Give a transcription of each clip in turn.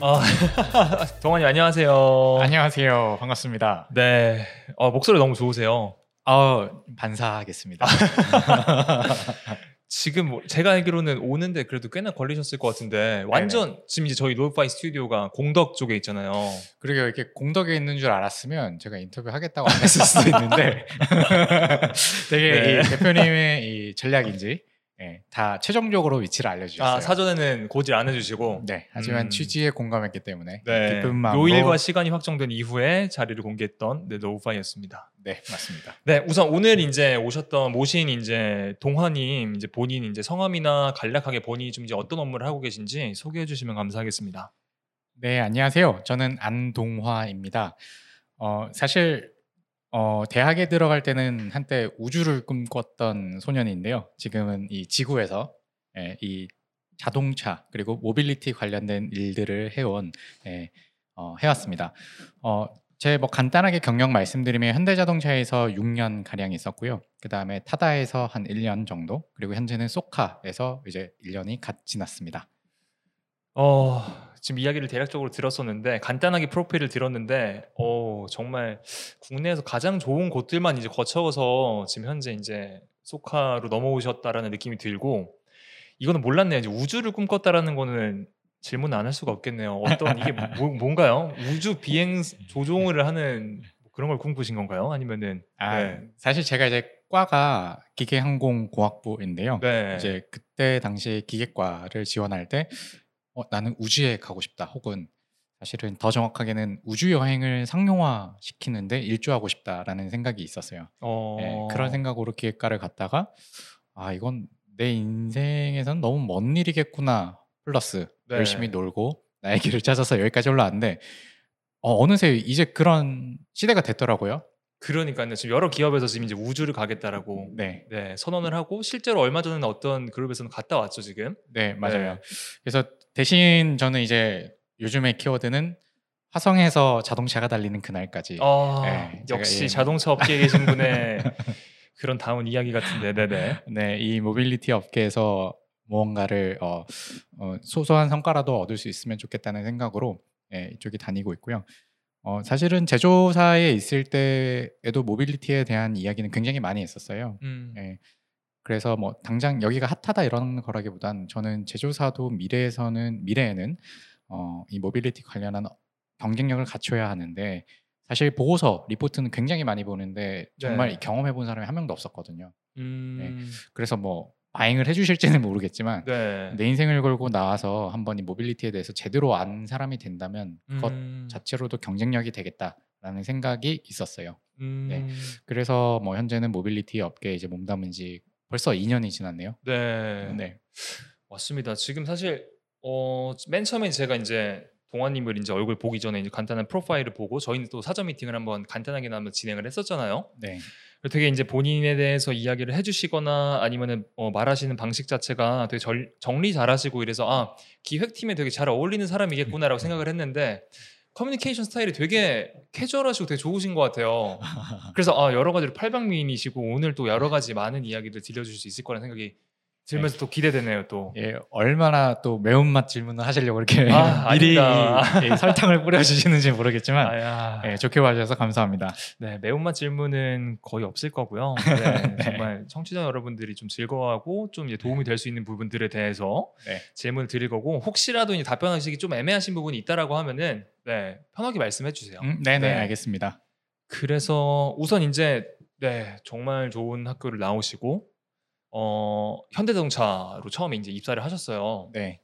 아, 동환이 안녕하세요. 안녕하세요. 반갑습니다. 네, 어, 목소리 너무 좋으세요. 어, 반사하겠습니다. 지금 뭐 제가 알기로는 오는데 그래도 꽤나 걸리셨을 것 같은데 완전 지금 이제 저희 노파이 스튜디오가 공덕 쪽에 있잖아요. 그리고 이렇게 공덕에 있는 줄 알았으면 제가 인터뷰 하겠다고 안 했을 수도 있는데 되게 네. 이 대표님의 이 전략인지 예, 다 최종적으로 위치를 알려주셨어요. 아 사전에는 고지 안 해주시고 네, 하지만 음. 취지에 공감했기 때문에 네, 기쁜 마음으로 요일과 시간이 확정된 이후에 자리를 공개했던 네, no pay였습니다. 네 맞습니다. 네, 우선 오늘 이제 오셨던 모신 이제 동화님 이제 본인 이제 성함이나 간략하게 본인이 좀 이제 어떤 업무를 하고 계신지 소개해 주시면 감사하겠습니다. 네, 안녕하세요. 저는 안동화입니다. 어, 사실 어, 대학에 들어갈 때는 한때 우주를 꿈꿨던 소년인데요. 지금은 이 지구에서 예, 이 자동차 그리고 모빌리티 관련된 일들을 해온 예, 어, 해왔습니다. 어, 제뭐 간단하게 경력 말씀드리면 현대자동차에서 6년 가량 있었고요. 그 다음에 타다에서 한 1년 정도 그리고 현재는 쏘카에서 이제 1년이 갓 지났습니다. 어, 지금 이야기를 대략적으로 들었었는데 간단하게 프로필을 들었는데 어, 정말 국내에서 가장 좋은 곳들만 이제 거쳐서 지금 현재 이제 쏘카로 넘어오셨다라는 느낌이 들고 이거는 몰랐네요. 이제 우주를 꿈꿨다라는 거는 질문 안 할 수가 없겠네요. 어떤 이게 뭐, 뭔가요? 우주 비행 조종을 하는 뭐 그런 걸 꿈꾸신 건가요? 아니면은 아, 네. 사실 제가 이제 과가 기계항공공학부인데요. 네. 이제 그때 당시 기계과를 지원할 때 어, 나는 우주에 가고 싶다. 혹은 사실은 더 정확하게는 우주 여행을 상용화 시키는데 일조하고 싶다라는 생각이 있었어요. 어, 예, 그런 생각으로 기획과를 갔다가 아 이건 내 인생에선 너무 먼 일이겠구나. 플러스 네. 열심히 놀고 나의 길을 찾아서 여기까지 올라왔는데 어, 어느새 이제 그런 시대가 됐더라고요. 그러니까요. 지금 여러 기업에서 지금 이제 우주를 가겠다라고 네. 네, 선언을 하고 실제로 얼마 전에는 어떤 그룹에서는 갔다 왔죠 지금. 네, 맞아요. 네. 그래서 대신 저는 이제 요즘의 키워드는 화성에서 자동차가 달리는 그날까지. 아, 네, 역시 이- 자동차 업계에 계신 분의 그런 다운 이야기 같은데, 네네. 네, 이 모빌리티 업계에서 무언가를 어, 어, 소소한 성과라도 얻을 수 있으면 좋겠다는 생각으로 예, 이쪽이 다니고 있고요. 어, 사실은 제조사에 있을 때에도 모빌리티에 대한 이야기는 굉장히 많이 했었어요. 음, 예. 그래서 뭐 당장 여기가 핫하다 이런 거라기보단 저는 제조사도 미래에서는 미래에는 어, 이 모빌리티 관련한 경쟁력을 갖춰야 하는데 사실 보고서 리포트는 굉장히 많이 보는데 정말 네. 경험해 본 사람이 한 명도 없었거든요. 음, 그래서 뭐 마행을 해주실지는 모르겠지만 네. 내 인생을 걸고 나와서 한번 이 모빌리티에 대해서 제대로 안 사람이 된다면 그것 음, 자체로도 경쟁력이 되겠다라는 생각이 있었어요. 음, 네. 그래서 뭐 현재는 모빌리티 업계에 이제 몸담은 지 벌써 2년이 지났네요. 네. 네. 맞습니다. 지금 사실 어, 맨 처음에 제가 이제 동아님을 이제 얼굴 보기 전에 이제 간단한 프로파일을 보고 저희는 또 사전 미팅을 한번 간단하게 한번 진행을 했었잖아요. 네. 되게 이제 본인에 대해서 이야기를 해주시거나 아니면은 어, 말하시는 방식 자체가 되게 절- 정리 잘하시고 이래서 아 기획팀에 되게 잘 어울리는 사람이겠구나라고 생각을 했는데 커뮤니케이션 스타일이 되게 캐주얼하시고 되게 좋으신 것 같아요. 그래서 아 여러 가지로 팔방미인이시고 오늘 또 여러 가지 많은 이야기를 들려주실 수 있을 거라는 생각이 들면서 또 기대되네요 또. 예, 얼마나 또 매운맛 질문을 하시려고 이렇게 아, 미리. 이- 이 설탕을 뿌려주시는지 모르겠지만 아야. 예, 좋게 봐주셔서 감사합니다. 네, 매운맛 질문은 거의 없을 거고요. 네, 정말 청취자 여러분들이 좀 즐거워하고 좀 도움이 될 수 있는 부분들에 대해서 네. 질문을 드릴 거고 혹시라도 이제 답변하시기 좀 애매하신 부분이 있다라고 하면은 네, 편하게 말씀해 주세요. 음, 네네 네. 알겠습니다. 그래서 우선 이제 네, 정말 좋은 학교를 나오시고 어, 현대자동차로 처음에 이제 입사를 하셨어요. 네,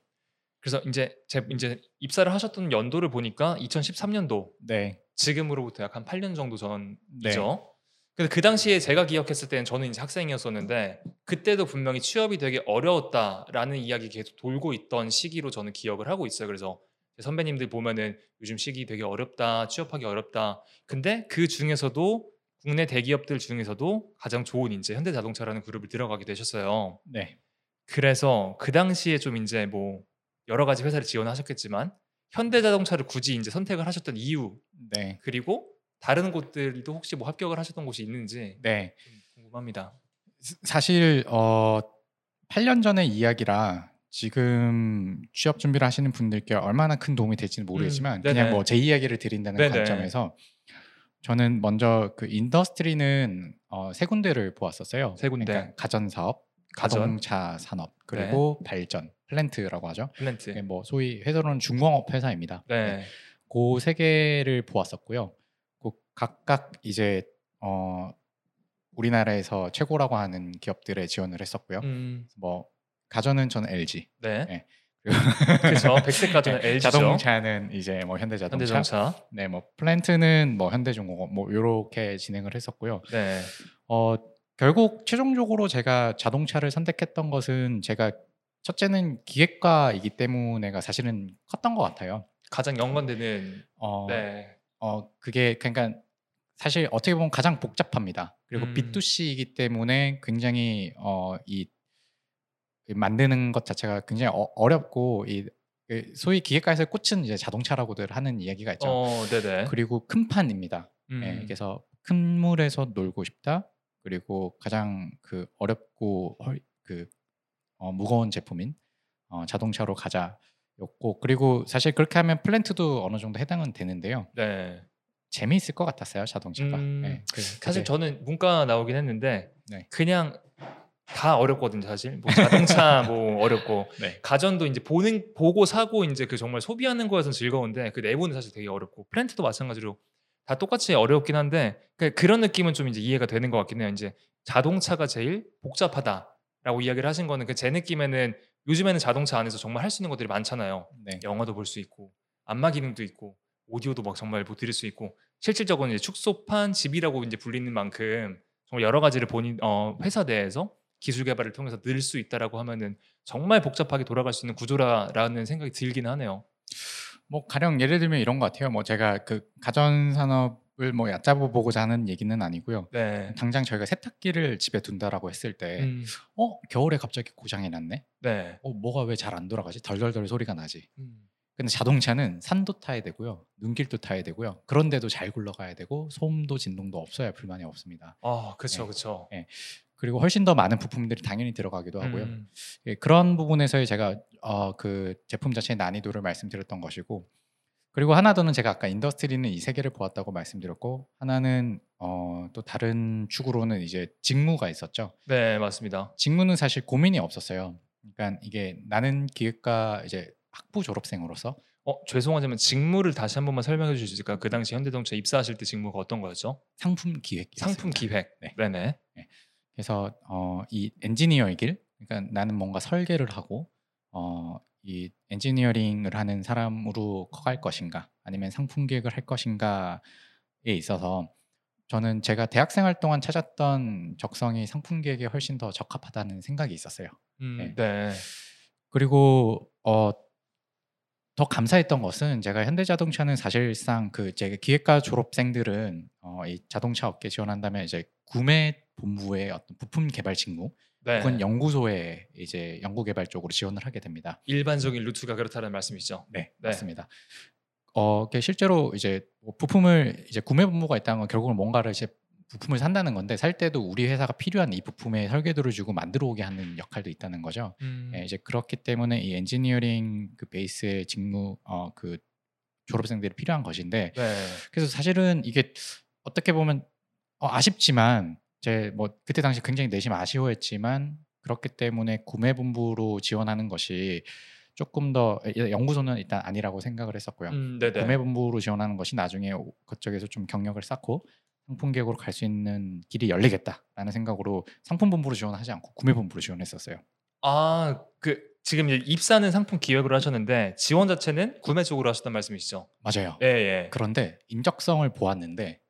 그래서 이제 제 이제 입사를 하셨던 연도를 보니까 2013년도 네, 지금으로부터 약 한 8년 정도 전이죠. 네. 근데 그 당시에 제가 기억했을 때는 저는 이제 학생이었었는데 그때도 분명히 취업이 되게 어려웠다라는 이야기 계속 돌고 있던 시기로 저는 기억을 하고 있어요. 그래서 제 선배님들 보면은 요즘 시기 되게 어렵다, 취업하기 어렵다. 근데 그 중에서도 국내 대기업들 중에서도 가장 좋은 이제 현대자동차라는 그룹을 들어가게 되셨어요. 네. 그래서 그 당시에 좀 이제 뭐 여러 가지 회사를 지원하셨겠지만 현대자동차를 굳이 이제 선택을 하셨던 이유 네. 그리고 다른 곳들도 혹시 뭐 합격을 하셨던 곳이 있는지 네. 좀 궁금합니다. 스- 사실 어 8년 전의 이야기라 지금 취업 준비를 하시는 분들께 얼마나 큰 도움이 될지는 모르겠지만 음. 그냥 뭐 제 이야기를 드린다는 네네. 관점에서 저는 먼저 그 industry는 어, 세 군데를 보았었어요. 세 군데. 그러니까 가전 사업, 가전. 자동차 산업 그리고 발전 플랜트라고 하죠. 플랜트. 네, 뭐 소위 회사로는 중공업 회사입니다. 네. 그세 개를 보았었고요. 그 각각 이제 어 우리나라에서 최고라고 하는 기업들에 지원을 했었고요. 음, 뭐 가전은 저는 LG, 네. 네. 그렇죠. 백색 가전은 네, LG죠. 자동차는 이제 뭐 현대자동차, 현대자동차. 네, 뭐 플랜트는 뭐 현대중공업 뭐 이렇게 진행을 했었고요. 네. 어 결국 최종적으로 제가 자동차를 선택했던 것은 제가 첫째는 기획과이기 때문에가 사실은 컸던 것 같아요. 가장 연관되는 어, 네. 어 그게 그러니까 사실 어떻게 보면 가장 복잡합니다. 그리고 음. B2C이기 때문에 굉장히 어 이 만드는 것 자체가 굉장히 어, 렵고이 그 소위 기획가에서 꽂힌 이제 자동차라고들 하는 이야기가 있죠. 어. 그리고 큰 판입니다. 음, 예, 그래서 큰 물에서 놀고 싶다. 그리고 가장 그 어렵고 헐- 그 어, 무거운 제품인 어, 자동차로 가자였고 그리고 사실 그렇게 하면 플랜트도 어느 정도 해당은 되는데요. 네. 재미있을 것 같았어요 자동차가. 음, 예, 그- 사실 저는 문과 나오긴 했는데 네. 그냥 다 어렵거든요, 사실. 뭐 자동차 뭐 어렵고 네. 가전도 이제 보는 보고 사고 이제 그 정말 소비하는 거에서 즐거운데 그 내부는 사실 되게 어렵고 플랜트도 마찬가지로 다 똑같이 어렵긴 한데 그- 그런 느낌은 좀 이제 이해가 되는 것 같긴 해요. 이제 자동차가 제일 복잡하다라고 이야기를 하신 거는 그 제 느낌에는 요즘에는 자동차 안에서 정말 할 수 있는 것들이 많잖아요. 네. 영화도 볼 수 있고 안마 기능도 있고 오디오도 막 정말 뭐 들을 수 있고 실질적으로 이제 축소판 집이라고 이제 불리는 만큼 정말 여러 가지를 본인 어, 회사 내에서 기술 개발을 통해서 늘 수 있다라고 하면은 정말 복잡하게 돌아갈 수 있는 구조라라는 생각이 들긴 하네요. 뭐 가령 예를 들면 이런 것 같아요. 뭐 제가 그 가전 산업을 뭐 얕잡아 보고자 하는 얘기는 아니고요. 네. 당장 저희가 세탁기를 집에 둔다라고 했을 때, 음, 어 겨울에 갑자기 고장이 났네. 네. 어 뭐가 왜 잘 안 돌아가지? 덜덜덜 소리가 나지. 음, 근데 자동차는 산도 타야 되고요, 눈길도 타야 되고요. 그런데도 잘 굴러가야 되고 소음도 진동도 없어야 불만이 없습니다. 아, 그렇죠, 네. 그렇죠. 그리고 훨씬 더 많은 부품들이 당연히 들어가기도 하고요. 음, 예, 그런 부분에서의 제가 어, 그 제품 자체의 난이도를 말씀드렸던 것이고 그리고 하나 더는 제가 아까 인더스트리는 이 세 개를 보았다고 말씀드렸고 하나는 어, 또 다른 축으로는 이제 직무가 있었죠. 네, 맞습니다. 직무는 사실 고민이 없었어요. 그러니까 이게 나는 기획과 이제 학부 졸업생으로서 어, 죄송하지만 직무를 다시 한 번만 설명해 주실 수 있을까요? 그 당시 현대자동차 입사하실 때 직무가 어떤 거였죠? 상품 기획 상품 기획. 네. 네, 네. 그래서 어, 이 엔지니어의 길, 그러니까 나는 뭔가 설계를 하고 어, 이 엔지니어링을 하는 사람으로 커갈 것인가, 아니면 상품 기획을 할 것인가에 있어서 저는 제가 대학생 활 동안 찾았던 적성이 상품 기획에 훨씬 더 적합하다는 생각이 있었어요. 음, 네. 네. 그리고 어, 더 감사했던 것은 제가 현대자동차는 사실상 그 제가 기획과 졸업생들은 어, 이 자동차 업계 지원한다면 이제 구매 본부의 어떤 부품 개발 직무 네. 혹은 연구소에 이제 연구 개발 쪽으로 지원을 하게 됩니다. 일반적인 루트가 그렇다는 말씀이시죠? 네, 네. 맞습니다. 어, 실제로 이제 뭐 부품을 이제 구매 본부가 있다는 건 결국은 뭔가를 이제 부품을 산다는 건데 살 때도 우리 회사가 필요한 이 부품의 설계도를 주고 만들어 오게 하는 역할도 있다는 거죠. 음, 예, 이제 그렇기 때문에 이 엔지니어링 그 베이스의 직무 어, 그 졸업생들이 필요한 것인데 네. 그래서 사실은 이게 어떻게 보면 어, 아쉽지만 제 뭐 그때 당시 굉장히 내심 아쉬워했지만 그렇기 때문에 구매본부로 지원하는 것이 조금 더 예, 연구소는 일단 아니라고 생각을 했었고요. 음. 구매본부로 지원하는 것이 나중에 오- 그쪽에서 좀 경력을 쌓고 상품 계획으로 갈 수 있는 길이 열리겠다라는 생각으로 상품본부로 지원하지 않고 구매본부로 지원했었어요. 아, 그 지금 이제 입사는 상품 기획으로 하셨는데 지원 자체는 구매 쪽으로 하셨단 말씀이시죠? 맞아요. 예, 예. 그런데 인적성을 보았는데 상-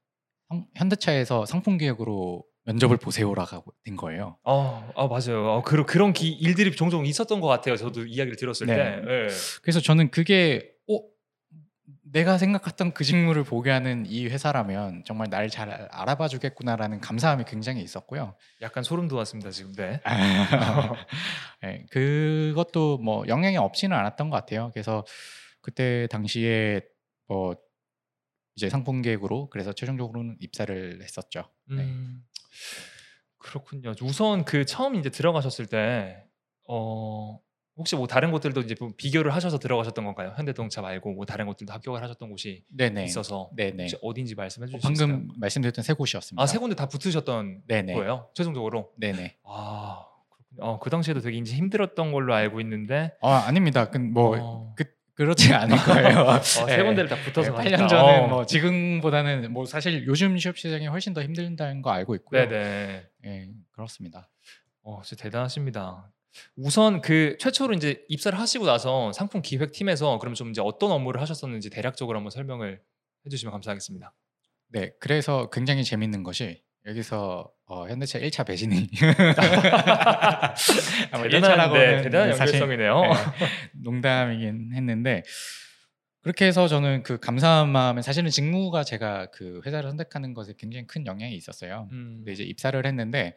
현대차에서 상품 기획으로 면접을 보세요라고 된 거예요. 아, 아 맞아요. 아, 그런 그런 기, 일들이 종종 있었던 것 같아요. 저도 이야기를 들었을 네. 때. 예. 그래서 저는 그게 어 내가 생각했던 그 직무를 보게 하는 이 회사라면 정말 날 잘 알아봐 주겠구나라는 감사함이 굉장히 있었고요. 약간 소름 돋았습니다 지금. 네. 네, 그것도 뭐 영향이 없지는 않았던 것 같아요. 그래서 그때 당시에 뭐 이제 상품 계획으로 그래서 최종적으로는 입사를 했었죠. 네. 음, 그렇군요. 우선 그 처음 이제 들어가셨을 때 어, 혹시 뭐 다른 곳들도 이제 뭐 비교를 하셔서 들어가셨던 건가요? 현대자동차 말고 뭐 다른 곳들도 합격을 하셨던 곳이 네네. 있어서 네네. 어딘지 말씀해 어, 주실 수 있을까요? 방금 말씀드렸던 세 곳이었습니다. 아, 세 군데 다 붙으셨던 네네. 거예요? 최종적으로? 네네. 아, 그렇군요. 어, 그 당시에도 되게 이제 힘들었던 걸로 알고 있는데 아 아닙니다. 그, 뭐 어, 그, 그렇지 않을 거예요. 어, 세 네. 군데를 다 붙어서 네, 가셨다. 8년 전에 어. 뭐 지금보다는 뭐 사실 요즘 취업 시장이 훨씬 더 힘들다는 거 알고 있고요. 네네. 예, 그렇습니다. 어, 진짜 대단하십니다. 우선 그 최초로 이제 입사를 하시고 나서 상품 기획팀에서 그럼 좀 이제 어떤 업무를 하셨었는지 대략적으로 한번 설명을 해주시면 감사하겠습니다. 네, 그래서 굉장히 재밌는 것이 여기서 어, 현대차 1차 배신이 아마 대단한, 네, 1차라고는 대단한 연결성이네요. 네, 농담이긴 했는데 그렇게 해서 저는 그 감사한 마음에 사실은 직무가 제가 그 회사를 선택하는 것에 굉장히 큰 영향이 있었어요. 음, 근데 이제 입사를 했는데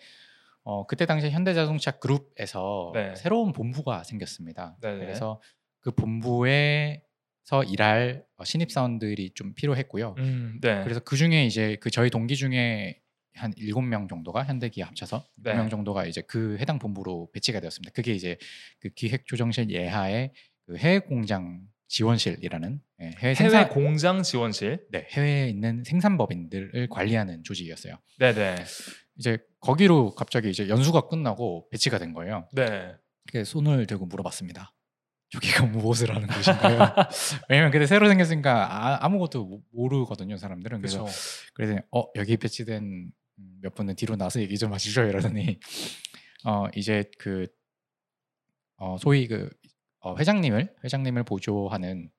어, 그때 당시 현대자동차 그룹에서 네. 새로운 본부가 생겼습니다. 네네. 그래서 그 본부에서 일할 어, 신입 사원들이 좀 필요했고요. 음, 네. 그래서 그 중에 이제 그 저희 동기 중에 한 7명 정도가 현대기아 합쳐서 네. 7명 정도가 이제 그 해당 본부로 배치가 되었습니다. 그게 이제 그 기획조정실 예하의 그 해외 공장 지원실이라는 예, 해외 해외 생산 공장 지원실. 네, 해외에 있는 생산법인들을 관리하는 조직이었어요. 네네. 이제 거기로 갑자기 이제 연수가 끝나고 배치가 된 거예요. 네. 그래서 손을 들고 물어봤습니다. 저기가 무엇을 하는 곳인가요? 왜냐면 그때 새로 생겼으니까 아, 무것도 모르거든요, 사람들은. 그래서. 그래서 어 여기 배치된 음, 몇 분은 뒤로 나서 얘기 좀 하시죠 이러더니 어 이제 그 어, 소위 그 어, 회장님을 회장님을 보조하는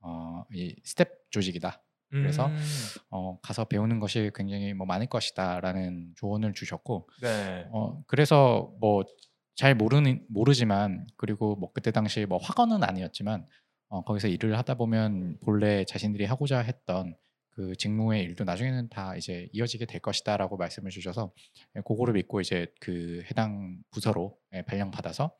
어, 이 스태프 조직이다. 그래서 음, 어, 가서 배우는 것이 굉장히 뭐 많을 것이다라는 조언을 주셨고 네. 어, 그래서 뭐 잘 모르는 모르지만 그리고 뭐 그때 당시 뭐 확언은 아니었지만 어, 거기서 일을 하다 보면 본래 자신들이 하고자 했던 그 직무의 일도 나중에는 다 이제 이어지게 될 것이다라고 말씀을 주셔서 예, 그거를 믿고 이제 그 해당 부서로 예, 발령 받아서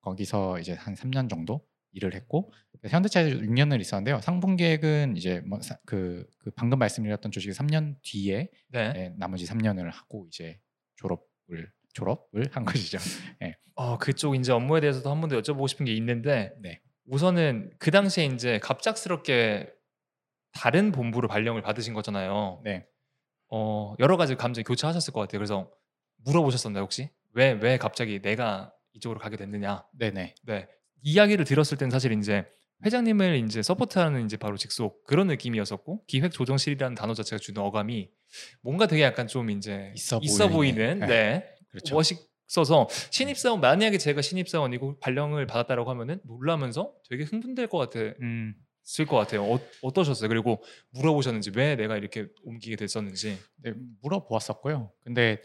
거기서 이제 한 3년 정도 일을 했고 현대차에서 6년을 있었는데요. 상품 계획은 이제 뭐그 그 방금 말씀드렸던 조직이 3년 뒤에 네. 예, 나머지 3년을 하고 이제 졸업을 졸업을 한 것이죠. 어, 그쪽 이제 업무에 대해서도 한 번 더 여쭤보고 싶은 게 있는데 네. 우선은 그 당시에 이제 갑작스럽게 다른 본부로 발령을 받으신 거잖아요. 네. 어, 여러 가지 감정이 교차하셨을 것 같아요. 그래서 물어보셨었나요, 혹시? 왜, 왜 갑자기 내가 이쪽으로 가게 됐느냐? 네네. 네. 이야기를 들었을 때는 사실 이제 회장님을 이제 서포트하는 이제 바로 직속 그런 느낌이었었고 기획 조정실이라는 단어 자체가 주는 어감이 뭔가 되게 약간 좀 이제 있어 보이는 보이는, 네. 그렇죠. 멋있어서 신입사원 만약에 제가 신입사원이고 발령을 받았다라고 하면은 놀라면서 되게 흥분될 것 같 았을 음, 것 같아요. 어, 어떠셨어요? 그리고 물어보셨는지 왜 내가 이렇게 옮기게 됐었는지. 네, 물어보았었고요. 근데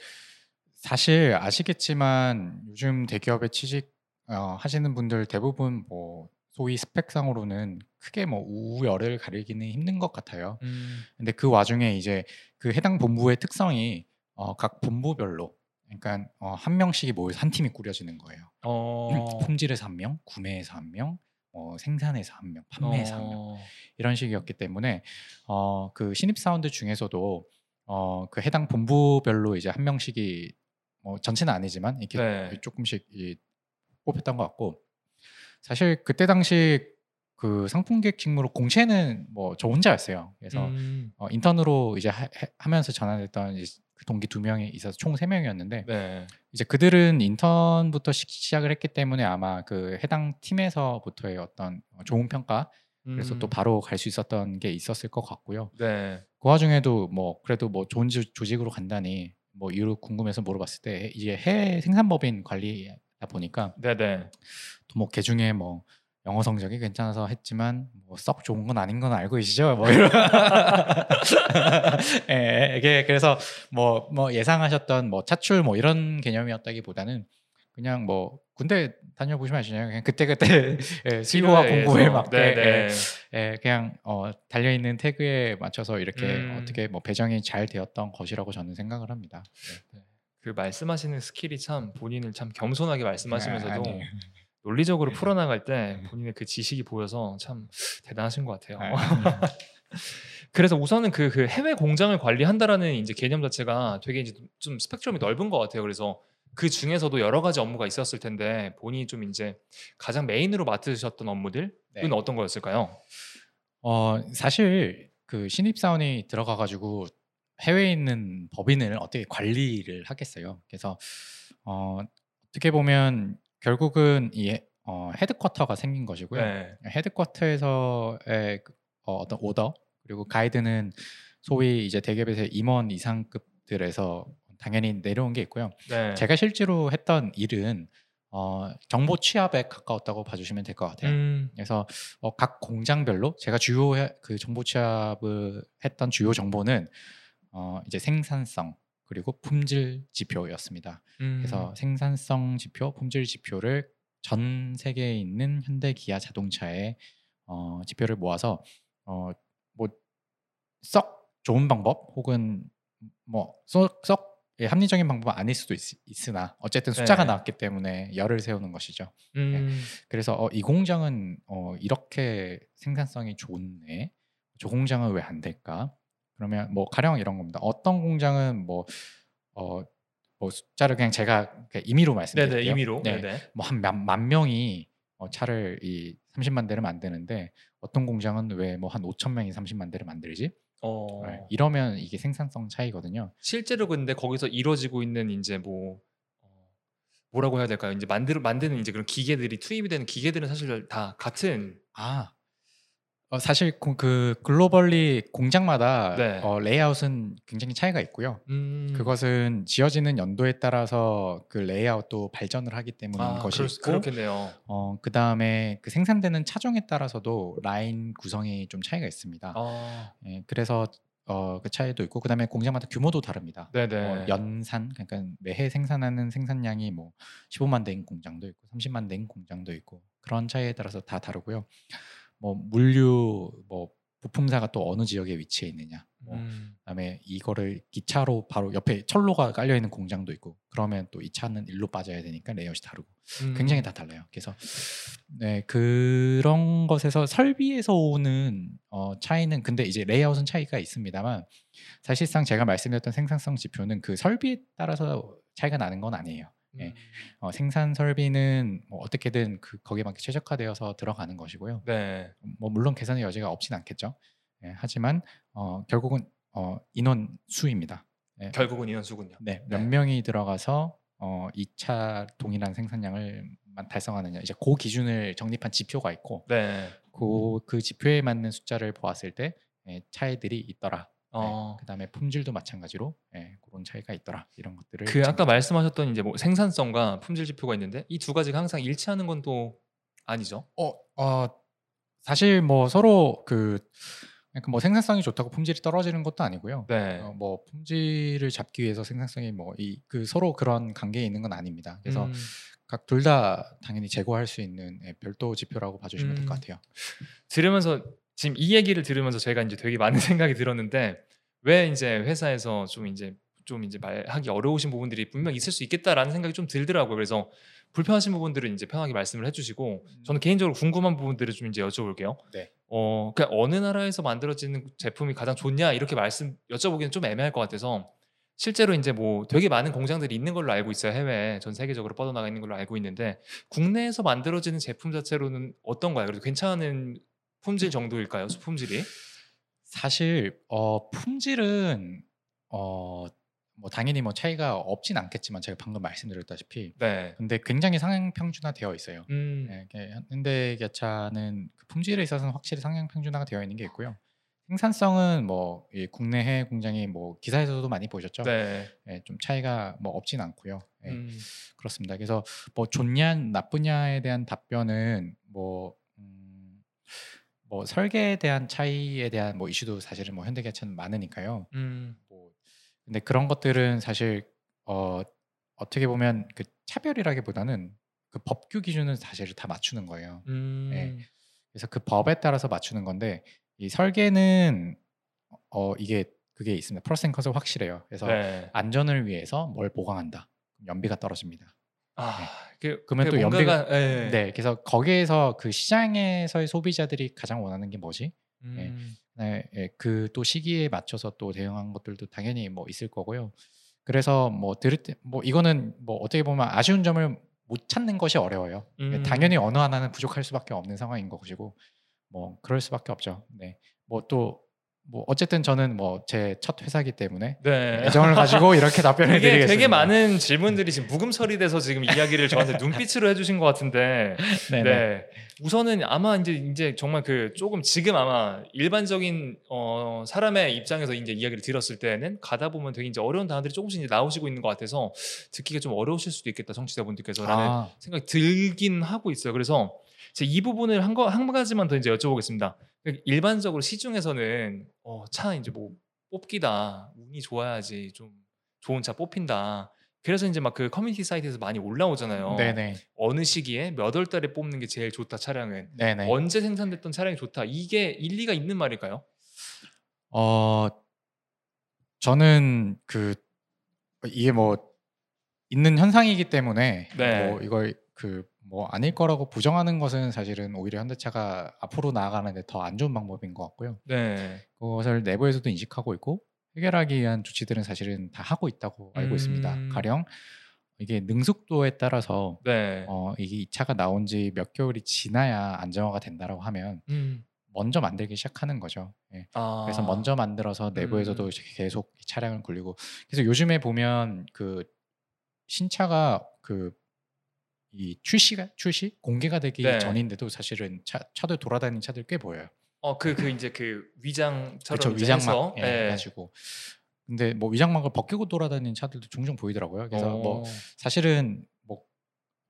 사실 아시겠지만 요즘 대기업에 취직 어, 하시는 분들 대부분 뭐 소위 스펙상으로는 크게 뭐 우열을 가리기는 힘든 것 같아요. 음, 근데 그 와중에 이제 그 해당 본부의 특성이 어, 각 본부별로 그러니까 어, 한 명씩이 모여서 한 팀이 꾸려지는 거예요. 어, 품질에서 한 명, 구매에서 한 명, 어, 생산에서 한 명, 판매에서 한 명. 어, 이런 식이었기 때문에 어, 그 신입 사원들 중에서도 어, 그 해당 본부별로 이제 한 명씩이 뭐 전체는 아니지만 이렇게 네. 조금씩 이, 뽑혔던 것 같고 사실 그때 당시 그 상품 기획 직무로 공채는 뭐 저 혼자였어요. 그래서 음, 어, 인턴으로 이제 하, 면서 전환했던 동기 두 명이 있어서 총 세 명이었는데 네. 이제 그들은 인턴부터 시, 시작을 했기 때문에 아마 그 해당 팀에서부터의 어떤 좋은 평가 그래서 또 음, 바로 갈 수 있었던 게 있었을 것 같고요. 네. 그 와중에도 뭐 그래도 뭐 좋은 조- 조직으로 간다니 뭐 이유 궁금해서 물어봤을 때 이제 해외 생산법인 관리다 보니까 네네. 또뭐 개중에 뭐 영어 성적이 괜찮아서 했지만 뭐 썩 좋은 건 아닌 건 알고 계시죠? 뭐 이런 예, 이게 그래서 뭐뭐 예상하셨던 뭐 차출 뭐 이런 개념이었다기보다는 그냥 뭐 군대 다녀보시면 아시잖아요. 그냥 그때그때 예, 수요와 공부에 맞게 네, 네. 예, 예, 그냥 어, 달려 있는 태그에 맞춰서 이렇게 음. 어떻게 뭐 배정이 잘 되었던 것이라고 저는 생각을 합니다. 네. 그 말씀하시는 skill이 참 본인을 참 겸손하게 말씀하시면서도 아. 논리적으로 네. 풀어나갈 때 네. 본인의 그 지식이 보여서 참 대단하신 것 같아요. 아, 아니에요. 그래서 우선은 그, 그 해외 공장을 관리한다라는 이제 개념 자체가 되게 이제 좀 스펙트럼이 넓은 것 같아요. 그래서 그 중에서도 여러 가지 업무가 있었을 텐데 본인이 좀 이제 가장 메인으로 맡으셨던 업무들은 네. 어떤 거였을까요? 어, 사실 그 신입 사원이 들어가 가지고 해외에 있는 법인을 어떻게 관리를 하겠어요. 그래서 어, 어떻게 보면 결국은 이 어, 헤드쿼터가 생긴 것이고요. 네. 헤드쿼터에서의 그, 어, 어떤 오더 그리고 가이드는 소위 이제 대기업에서 임원 이상급들에서 당연히 내려온 게 있고요. 네. 제가 실제로 했던 일은 어, 정보 취합에 가까웠다고 봐주시면 될 것 같아요. 음, 그래서 어, 각 공장별로 제가 주요 해- 그 정보 취합을 했던 주요 정보는 어, 이제 생산성 그리고 품질 지표였습니다. 음. 그래서 생산성 지표, 품질 지표를 전 세계에 있는 현대 기아 자동차의 어, 지표를 모아서 어, 뭐썩 좋은 방법 혹은 뭐썩 예, 합리적인 방법은 아닐 수도 있, 으나 어쨌든 숫자가 네. 나왔기 때문에 열을 세우는 것이죠. 음, 그래서 어, 이 공장은 어, 이렇게 생산성이 좋네. 저 공장은 왜 안 될까? 그러면 뭐 가령 이런 겁니다. 어떤 공장은 뭐 어, 뭐 숫자를 그냥 제가 그냥 임의로 말씀드릴게요. 네네 임의로. 네. 뭐한 만 명이 어, 차를 이 30만 대를 만드는데 어떤 공장은 왜 뭐 한 5천 명이 30만 대를 만들지? 어, 네, 이러면 이게 생산성 차이거든요. 실제로 근데 거기서 이루어지고 있는 이제 뭐 어, 뭐라고 해야 될까요? 이제 만들 만드는 이제 그런 기계들이 투입이 되는 기계들은 사실 다 같은 아, 어, 사실 고- 그 글로벌리 공장마다 네. 어, 레이아웃은 굉장히 차이가 있고요. 음, 그것은 지어지는 연도에 따라서 그 레이아웃도 발전을 하기 때문인 아, 것이 그럴, 있고, 그렇겠네요. 어, 그 다음에 그 생산되는 차종에 따라서도 라인 구성이 좀 차이가 있습니다. 아, 예, 그래서 어, 그 차이도 있고, 그 다음에 공장마다 규모도 다릅니다. 네네. 어, 연산, 그러니까 매해 생산하는 생산량이 뭐 15만 대인 공장도 있고, 30만 대인 공장도 있고 그런 차이에 따라서 다 다르고요. 뭐 물류, 뭐 부품사가 또 어느 지역에 위치해 있느냐, 뭐 음, 그다음에 이거를 기차로 바로 옆에 철로가 깔려 있는 공장도 있고, 그러면 또 이 차는 일로 빠져야 되니까 레이아웃이 다르고, 음, 굉장히 다 달라요. 그래서 네 그런 것에서 설비에서 오는 어, 차이는 근데 이제 레이아웃은 차이가 있습니다만 사실상 제가 말씀드렸던 생산성 지표는 그 설비에 따라서 차이가 나는 건 아니에요. 예. 음, 어, 생산 설비는 뭐 어떻게든 그 거기에 맞게 최적화되어서 들어가는 것이고요. 네. 뭐 물론 개선의 여지가 없진 않겠죠. 예, 하지만 어, 결국은 어, 인원 수입니다. 예, 결국은 인원 수군요. 네, 몇 네. 명이 들어가서 어, 2차 동일한 생산량을 만- 달성하느냐 이제 그 기준을 정립한 지표가 있고 네. 그, 그 지표에 맞는 숫자를 보았을 때 예, 차이들이 있더라. 어, 그 다음에 품질도 마찬가지로 예, 그런 차이가 있더라. 이런 것들을 그 아까 말씀하셨던 이제 뭐 생산성과 품질 지표가 있는데 이 두 가지가 항상 일치하는 건 또 아니죠. 어, 어 사실 뭐 서로 그 그러니까 뭐 생산성이 좋다고 품질이 떨어지는 것도 아니고요. 네. 어, 뭐 품질을 잡기 위해서 생산성이 뭐 이 그 서로 그런 관계에 있는 건 아닙니다. 그래서 음, 각둘 다 당연히 제고할 수 있는 예, 별도 지표라고 봐주시면 될것 음. 같아요. 들으면서 지금 이 얘기를 들으면서 제가 이제 되게 많은 생각이 들었는데 왜 이제 회사에서 좀 이제 좀 이제 말하기 어려우신 부분들이 분명 있을 수 있겠다라는 생각이 좀 들더라고요. 그래서 불편하신 부분들은 이제 편하게 말씀을 해주시고 저는 개인적으로 궁금한 부분들을 좀 이제 여쭤볼게요. 네. 어, 그 어느 나라에서 만들어지는 제품이 가장 좋냐 이렇게 말씀 여쭤보기는 좀 애매할 것 같아서 실제로 이제 뭐 되게 많은 공장들이 있는 걸로 알고 있어요. 해외에 전 세계적으로 뻗어나가 있는 걸로 알고 있는데 국내에서 만들어지는 제품 자체로는 어떤가요? 그래도 괜찮은 품질 정도일까요? 수품질이? 사실 어, 품질은 어, 뭐 당연히 뭐 차이가 없진 않겠지만 제가 방금 말씀드렸다시피 네. 근데 굉장히 상향 평준화 되어 있어요. 음. 네, 이게 현대 기아차는 그 품질에 있어서는 확실히 상향 평준화가 되어 있는 게 있고요. 생산성은 뭐이 국내 해외 공장이 뭐 기사에서도 많이 보셨죠. 네. 예, 좀 차이가 뭐 없진 않고요. 예, 음. 그렇습니다. 그래서 뭐 좋냐 나쁘냐에 대한 답변은 뭐, 음, 뭐 설계에 대한 차이에 대한 뭐 이슈도 사실은 뭐 현대기아차는 많으니까요. 음. 뭐 근데 그런 것들은 사실 어 어떻게 보면 그 차별이라기보다는 그 법규 기준은 사실 다 맞추는 거예요. 음. 네. 그래서 그 법에 따라서 맞추는 건데 이 설계는 어 이게 그게 있습니다. 프로센컷은 확실해요. 그래서 네. 안전을 위해서 뭘 보강한다. 연비가 떨어집니다. 아, 그, 그러면 그또 뭔가가- 예. 네, 그래서 거기에서 그 시장에서의 소비자들이 가장 원하는 게 뭐지? 음. 네, 그또 시기에 맞춰서 또 대응한 것들도 당연히 뭐 있을 거고요. 그래서 뭐 들을 때 뭐 이거는 뭐 어떻게 보면 아쉬운 점을 못 찾는 것이 어려워요. 음. 당연히 어느 하나는 부족할 수밖에 없는 상황인 것이고 뭐 그럴 수밖에 없죠. 네, 뭐 또 뭐 어쨌든 저는 뭐 제 첫 회사기 때문에 네. 애정을 가지고 이렇게 답변을 드리겠습니다. 되게 많은 질문들이 지금 묵음 처리돼서 지금 이야기를 저한테 눈빛으로 해주신 것 같은데 네네. 네. 우선은 아마 이제 이제 정말 그 조금 지금 아마 일반적인 어 사람의 입장에서 이제 이야기를 들었을 때는 가다 보면 되게 이제 어려운 단어들이 조금씩 이제 나오시고 있는 것 같아서 듣기가 좀 어려우실 수도 있겠다 청취자분들께서라는 아, 생각이 들긴 하고 있어요. 그래서 제 이 부분을 한 거 한 가지만 더 이제 여쭤보겠습니다. 그 일반적으로 시중에서는 어, 차 이제 뭐 뽑기다 운이 좋아야지 좀 좋은 차 뽑힌다. 그래서 이제 막 그 커뮤니티 사이트에서 많이 올라오잖아요. 네네, 어느 시기에 몇 월 달에 뽑는 게 제일 좋다 차량은 네네. 언제 생산됐던 차량이 좋다. 이게 일리가 있는 말일까요? 어 저는 그 이게 뭐 있는 현상이기 때문에 네. 뭐 이걸 그 뭐 아닐 거라고 부정하는 것은 사실은 오히려 현대차가 앞으로 나아가는데 더 안 좋은 방법인 것 같고요. 네. 그것을 내부에서도 인식하고 있고 해결하기 위한 조치들은 사실은 다 하고 있다고 알고 있습니다. 음. 가령 이게 능숙도에 따라서 네. 어 이게 이 차가 나온 지 몇 개월이 지나야 안정화가 된다라고 하면 음. 먼저 만들기 시작하는 거죠. 예. 아. 그래서 먼저 만들어서 내부에서도 음. 계속 차량을 굴리고 그래서 요즘에 보면 그 신차가 그 이 출시가 출시 공개가 되기 네. 전인데도 사실은 차 차들 돌아다니는 차들 꽤 보여요. 어그그 이제 그 위장처럼 그렇죠 위장막 예, 예. 가지고 근데 뭐 위장막을 벗기고 돌아다니는 차들도 종종 보이더라고요. 그래서 뭐 어. 사실은 뭐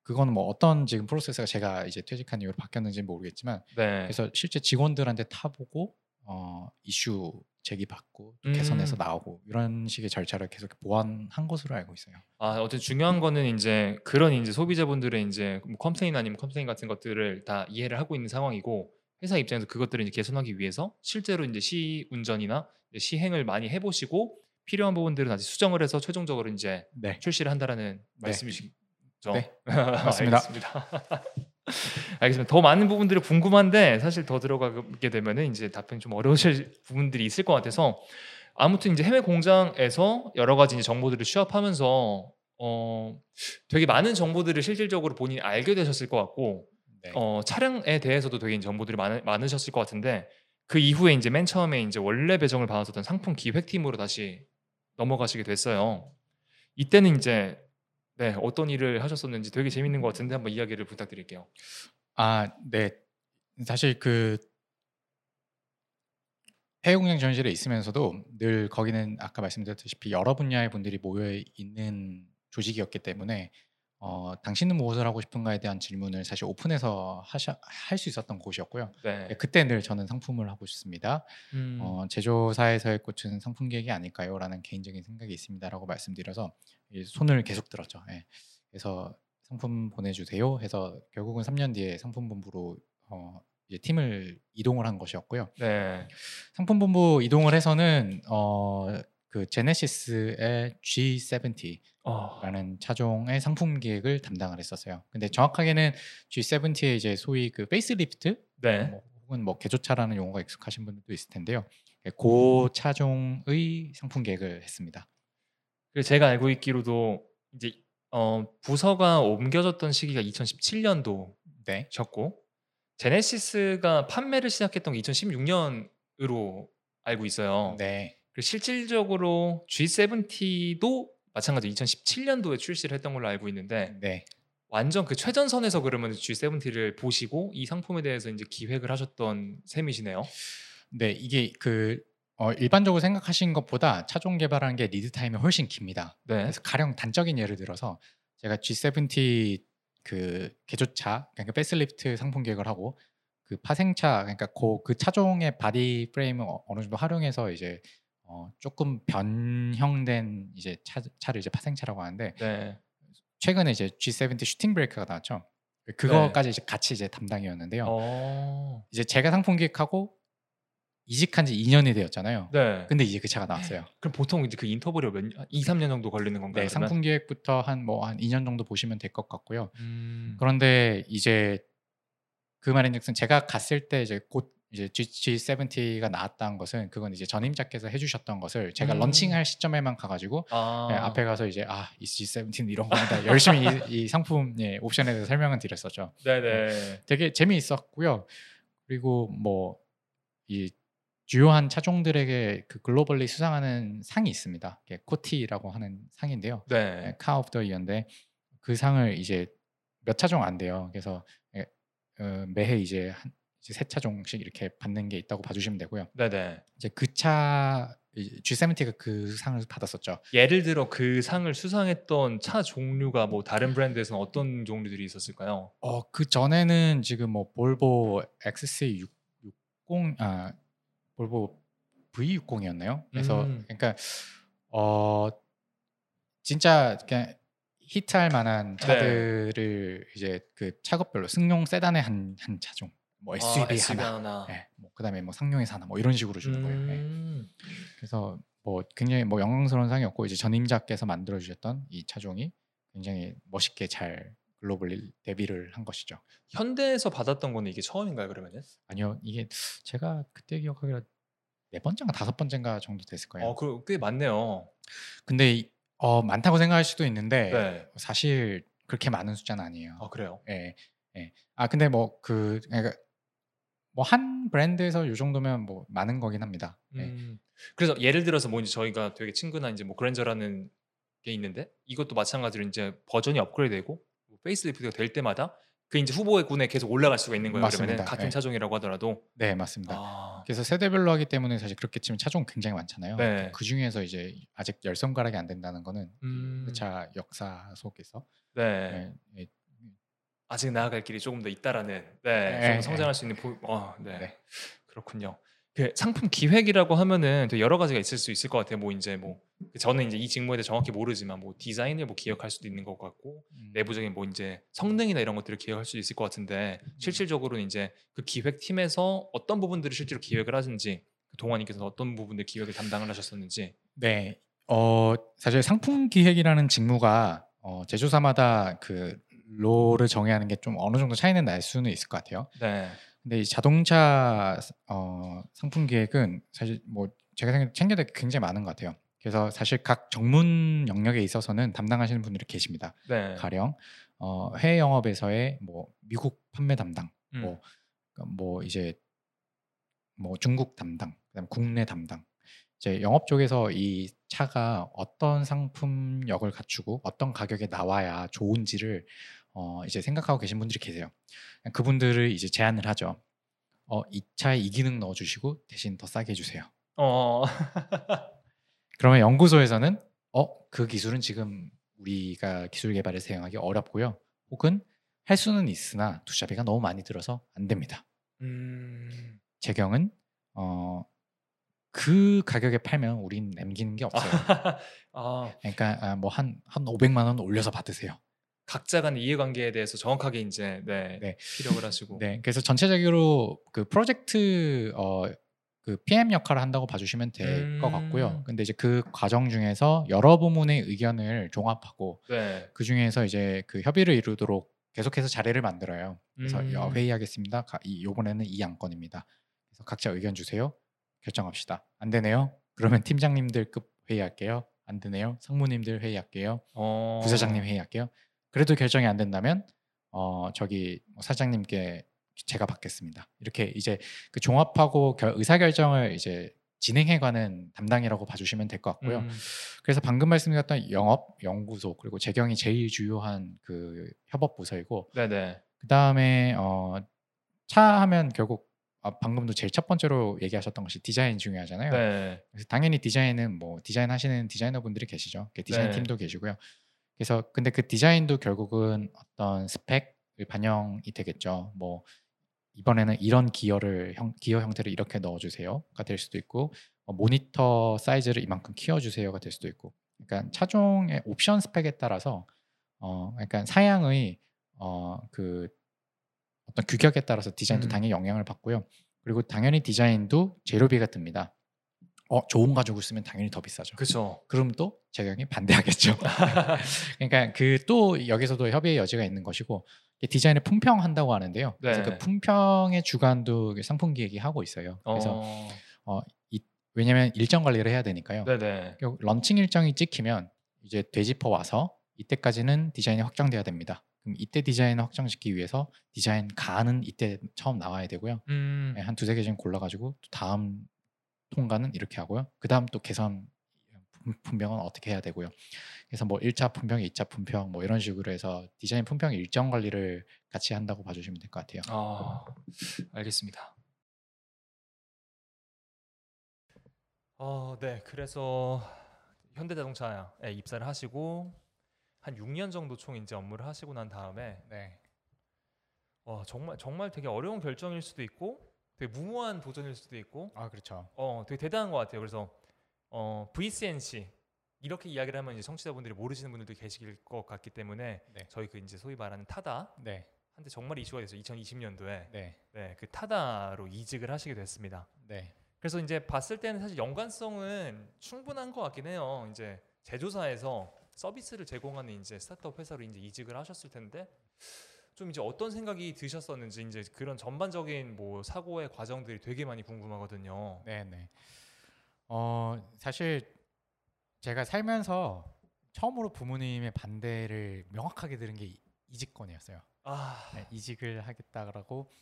그거는 뭐 어떤 지금 프로세스가 제가 이제 퇴직한 이후로 바뀌었는지 는 모르겠지만 네. 그래서 실제 직원들한테 타보고 어 이슈 제기받고 또 개선해서 음. 나오고 이런 식의 절차를 계속 보완한 것으로 알고 있어요. 아, 어쨌든 중요한 거는 이제 그런 이제 소비자분들의 이제 뭐 complain 아니면 complain 같은 것들을 다 이해를 하고 있는 상황이고 회사 입장에서 그것들을 이제 개선하기 위해서 실제로 이제 시 운전이나 이제 시행을 많이 해보시고 필요한 부분들은 다시 수정을 해서 최종적으로 이제 네. 출시를 한다라는 네. 말씀이시죠? 네, 맞습니다. 알겠습니다. 알겠습니다. 더 많은 부분들이 궁금한데 사실 더 들어가게 되면은 이제 답변이 좀 어려우실 부분들이 있을 것 같아서 아무튼 이제 해외 공장에서 여러 가지 이제 정보들을 취합하면서 어 되게 많은 정보들을 실질적으로 본인이 알게 되셨을 것 같고 네. 어 차량에 대해서도 되게 정보들이 많, 많으셨을 것 같은데 그 이후에 이제 맨 처음에 이제 원래 배정을 받았었던 상품 기획팀으로 다시 넘어가시게 됐어요. 이때는 이제 네 어떤 일을 하셨었는지 되게 재밌는 것 같은데 한번 이야기를 부탁드릴게요. 아, 네. 사실 그 해외 공장 전시실에 있으면서도 늘 거기는 아까 말씀드렸다시피 여러 분야의 분들이 모여 있는 조직이었기 때문에 어, 당신은 무엇을 하고 싶은가에 대한 질문을 사실 오픈해서 할 수 있었던 곳이었고요. 네. 네, 그때 늘 저는 상품을 하고 싶습니다. 음, 어, 제조사에서의 꽃은 상품 계획이 아닐까요?라는 개인적인 생각이 있습니다라고 말씀드려서 이 손을 계속 들었죠. 예. 그래서 상품 보내주세요 해서 결국은 3년 뒤에 상품 본부로 어, 이제 팀을 이동을 한 것이었고요. 네. 상품 본부 이동을 해서는 어, 그 제네시스의 G70 어, 라는 차종의 상품 기획을 담당을 했었어요. 근데 정확하게는 G70의 이제 소위 그 페이스리프트 네. 뭐 혹은 뭐 개조차라는 용어가 익숙하신 분들도 있을 텐데요. 그 차종의 상품 계획을 했습니다. 그리고 제가 알고 있기로도 이제 어, 부서가 옮겨졌던 시기가 2017년도셨고 네, 제네시스가 판매를 시작했던 게 2016년으로 알고 있어요. 네, 그리고 실질적으로 G70도 마찬가지로 2017년도에 출시를 했던 걸로 알고 있는데 네, 완전 그 최전선에서 그러면 G70를 보시고 이 상품에 대해서 이제 기획을 하셨던 셈이시네요. 네. 이게 그 어, 일반적으로 생각하신 것보다 차종 개발하는 게 lead time이 훨씬 깁니다. 네. 그래서 가령 단적인 예를 들어서 제가 G70 그 개조차 그러니까 페이스리프트 상품 기획을 하고 그 파생차 그러니까 그, 그 차종의 body frame을 어- 어느 정도 활용해서 이제 어, 조금 변형된 이제 차, 차를 이제 파생차라고 하는데 네. 최근에 이제 G70 Shooting Brake가 나왔죠. 그거까지 이제 같이 이제 담당이었는데요. 어. 이제 제가 상품 기획하고 이직한 지 2년이 되었잖아요. 네. 근데 이제 그 차가 나왔어요. 그럼 보통 이제 그 인터벌이 몇 년, 2, 3년 정도 걸리는 건가요? 네? 상품 기획부터 한뭐 한 2년 정도 보시면 될 것 같고요. 음. 그런데 이제 그 말인즉슨 제가 갔을 때 이제 곧 이제 G70가 나왔다는 것은 그건 이제 전임자께서 해주셨던 것을 제가 음. 런칭할 시점에만 가가지고 아. 네, 앞에 가서 이제 아, 이 G70 이런 겁니다. 열심히 이, 이 상품 예, 옵션에 대해서 설명은 드렸었죠. 네네. 되게 재미있었고요. 그리고 뭐 이 주요한 차종들에게 그 globally 수상하는 상이 있습니다. COTY라고 하는 상인데요. 네. Car of the Year인데 그 상을 이제 몇 차종 안 돼요. 그래서 예, 어, 매해 이제 한 이제 세 차종씩 이렇게 받는 게 있다고 봐주시면 되고요. 네네. 이제 그 차 G70가 그 상을 받았었죠. 예를 들어 그 상을 수상했던 차 종류가 뭐 다른 브랜드에서는 어떤 종류들이 있었을까요? 어, 그 전에는 지금 뭐 볼보 XC60 아 볼보 V60이었나요? 그래서 음. 그러니까 어 진짜 그냥 히트할 만한 네. 차들을 이제 그 차급별로 승용 세단의 한, 한 차종, 뭐 SUV 아, SUV 하나, 하나. 예, 뭐 그다음에 뭐 상용에서 하나, 뭐 이런 식으로 주는 거예요. 예. 음. 그래서 뭐 굉장히 뭐 영광스러운 상이었고 이제 전임자께서 만들어 주셨던 이 차종이 굉장히 멋있게 잘 글로벌리 데뷔를 한 것이죠. 현대에서 받았던 거는 이게 처음인가요 그러면은? 아니요, 이게 제가 그때 기억하기로 네 번째인가 다섯 번째인가 정도 됐을 거예요. 어, 그꽤 많네요. 근데 이- 어, 많다고 생각할 수도 있는데 네. 사실 그렇게 많은 숫자는 아니에요. 아 그래요. 예, 예. 아 근데 뭐그 그러니까 뭐한 브랜드에서 요 정도면 뭐 많은 거긴 합니다. 예. 음. 그래서 예를 들어서 뭐 이제 저희가 되게 친근한 이제 뭐 그랜저라는 게 있는데 이것도 마찬가지로 이제 버전이 업그레이드되고 뭐 facelift가 될 때마다 그 이제 후보의 군에 계속 올라갈 수가 있는 거예요. 그러면 맞습니다. 같은 네. 차종이라고 하더라도. 네, 맞습니다. 아. 그래서 세대별로 하기 때문에 사실 그렇게 치면 차종 굉장히 많잖아요. 네. 그 중에서 이제 아직 열 손가락이 안 된다는 거는 음. 그차 역사 속에서 네. 예, 예, 아직 나아갈 길이 조금 더 있다라는. 네. 네, 좀 성장할 수 있는 보. 어, 네. 네. 그렇군요. 그 상품 기획이라고 하면은 여러 가지가 있을 수 있을 것 같아요. 뭐 이제 뭐 저는 이제 이 직무에 대해 정확히 모르지만 뭐 디자인을 뭐 기획할 수도 있는 것 같고 음, 내부적인 뭐 이제 성능이나 이런 것들을 기획할 수 있을 것 같은데 실질적으로는 이제 그 기획팀에서 어떤 부분들을 실제로 기획을 하는지 그 동환님께서 어떤 부분들 기획을 담당을 하셨었는지 네. 어, 사실 상품 기획이라는 직무가 어, 제조사마다 그 롤을 정의하는 게 좀 어느 정도 차이는 날 수는 있을 것 같아요. 네 근데 이 자동차 어, 상품 기획은 사실 뭐 제가 생각 챙겨야 될 게 굉장히 많은 것 같아요. 그래서 사실 각 전문 영역에 있어서는 담당하시는 분들이 계십니다. 네. 가령 어, 해외 영업에서의 뭐 미국 판매 담당, 음. 뭐, 뭐 이제 뭐 중국 담당, 그다음 국내 담당. 이제 영업 쪽에서 이 차가 어떤 상품력을 갖추고 어떤 가격에 나와야 좋은지를 어, 이제 생각하고 계신 분들이 계세요. 그분들을 이제 제안을 하죠. 어, 이 차에 이 기능 넣어주시고 대신 더 싸게 해주세요. 어 그러면 연구소에서는 어, 그 기술은 지금 우리가 기술 개발에 사용하기 어렵고요. 혹은 할 수는 있으나 투자비가 너무 많이 들어서 안 됩니다. 음. 재경은 어, 그 가격에 팔면 우린 남기는 게 없어요. 아 그러니까 뭐 한한 500만 원 올려서 받으세요. 각자 간의 이해관계에 대해서 정확하게 이제 네, 네. 피력을 하시고 네, 그래서 전체적으로 그 프로젝트 어, 그 PM 역할을 한다고 봐주시면 될것 음. 같고요. 근데 이제 그 과정 중에서 여러 부문의 의견을 종합하고 네. 그 중에서 이제 그 협의를 이루도록 계속해서 자리를 만들어요. 그래서 음. 야, 회의하겠습니다. 가- 이 요번에는 이 안건입니다. 그래서 각자 의견 주세요. 결정합시다. 안 되네요. 그러면 팀장님들급 회의할게요. 안 되네요. 상무님들 회의할게요. 어. 부사장님 회의할게요. 그래도 결정이 안 된다면 어 저기 뭐 사장님께 제가 받겠습니다. 이렇게 이제 그 종합하고 결, 의사 결정을 이제 진행해가는 담당이라고 봐주시면 될 것 같고요. 음. 그래서 방금 말씀드렸던 영업, 연구소 그리고 재경이 제일 주요한 그 협업 부서이고 네네. 그 다음에 어, 차 하면 결국 아, 방금도 제일 첫 번째로 얘기하셨던 것이 디자인 중요하잖아요. 네. 그래서 당연히 디자인은 뭐 디자인 하시는 디자이너 분들이 계시죠. 그 디자인 네. 팀도 계시고요. 그래서 근데 그 디자인도 결국은 어떤 스펙을 반영이 되겠죠. 뭐 이번에는 이런 기어를 형, 기어 형태를 이렇게 넣어주세요가 될 수도 있고 어, 모니터 사이즈를 이만큼 키워주세요가 될 수도 있고. 그러니까 차종의 옵션 스펙에 따라서 어, 약간 사양의 어 그 어떤 규격에 따라서 디자인도 음. 당연히 영향을 받고요. 그리고 당연히 디자인도 재료비가 듭니다. 어 좋은 가죽을 쓰면 당연히 더 비싸죠. 그렇죠. 그럼 또 제경이 반대하겠죠. 그러니까 그 또 여기서도 협의의 여지가 있는 것이고 디자인을 품평한다고 하는데요. 그래서 네. 그 품평의 주관도 상품 기획이 하고 있어요. 그래서 어, 왜냐하면 일정 관리를 해야 되니까요. 네네. 런칭 일정이 찍히면 이제 되짚어 와서 이때까지는 디자인이 확정돼야 됩니다. 그럼 이때 디자인을 확정시키기 위해서 디자인 가는 이때 처음 나와야 되고요. 음, 네, 한 두세 개 정도 골라가지고 또 다음 통과는 이렇게 하고요. 그 다음 또 품- 품평은 어떻게 해야 되고요. 그래서 뭐 1차 품평, 2차 품평 뭐 이런 식으로 해서 디자인 품평 일정 관리를 같이 한다고 봐주시면 될 것 같아요. 아, 알겠습니다. 어, 네. 그래서 현대자동차에 입사를 하시고 한 6년 정도 총 이제 업무를 하시고 난 다음에 네. 와, 정말 정말 되게 어려운 결정일 수도 있고 되게 무모한 도전일 수도 있고 아 그렇죠. 어, 되게 대단한 것 같아요. 그래서 어, VCNC 이렇게 이야기를 하면 이제 청취자분들이 모르시는 분들도 계실 것 같기 때문에 네. 저희 그 이제 소위 말하는 타다 네. 한때 정말 이슈가 됐어요. 2020년도에 네. 네, 그 타다로 이직을 하시게 됐습니다. 네. 그래서 이제 봤을 때는 사실 연관성은 충분한 것 같긴 해요. 이제 제조사에서 서비스를 제공하는 이제 스타트업 회사로 이제 이직을 하셨을 텐데 좀 이제 어떤 생각이 드셨었는지 이제 그런 전반적인 뭐 사고의 과정들이 되게 많이 궁금하거든요. 네, 네. 어, 사실 제가 살면서 처음으로 부모님의 반대를 명확하게 들은 게 이- 이직권이었어요. 아, 네, 이직을 하겠다라고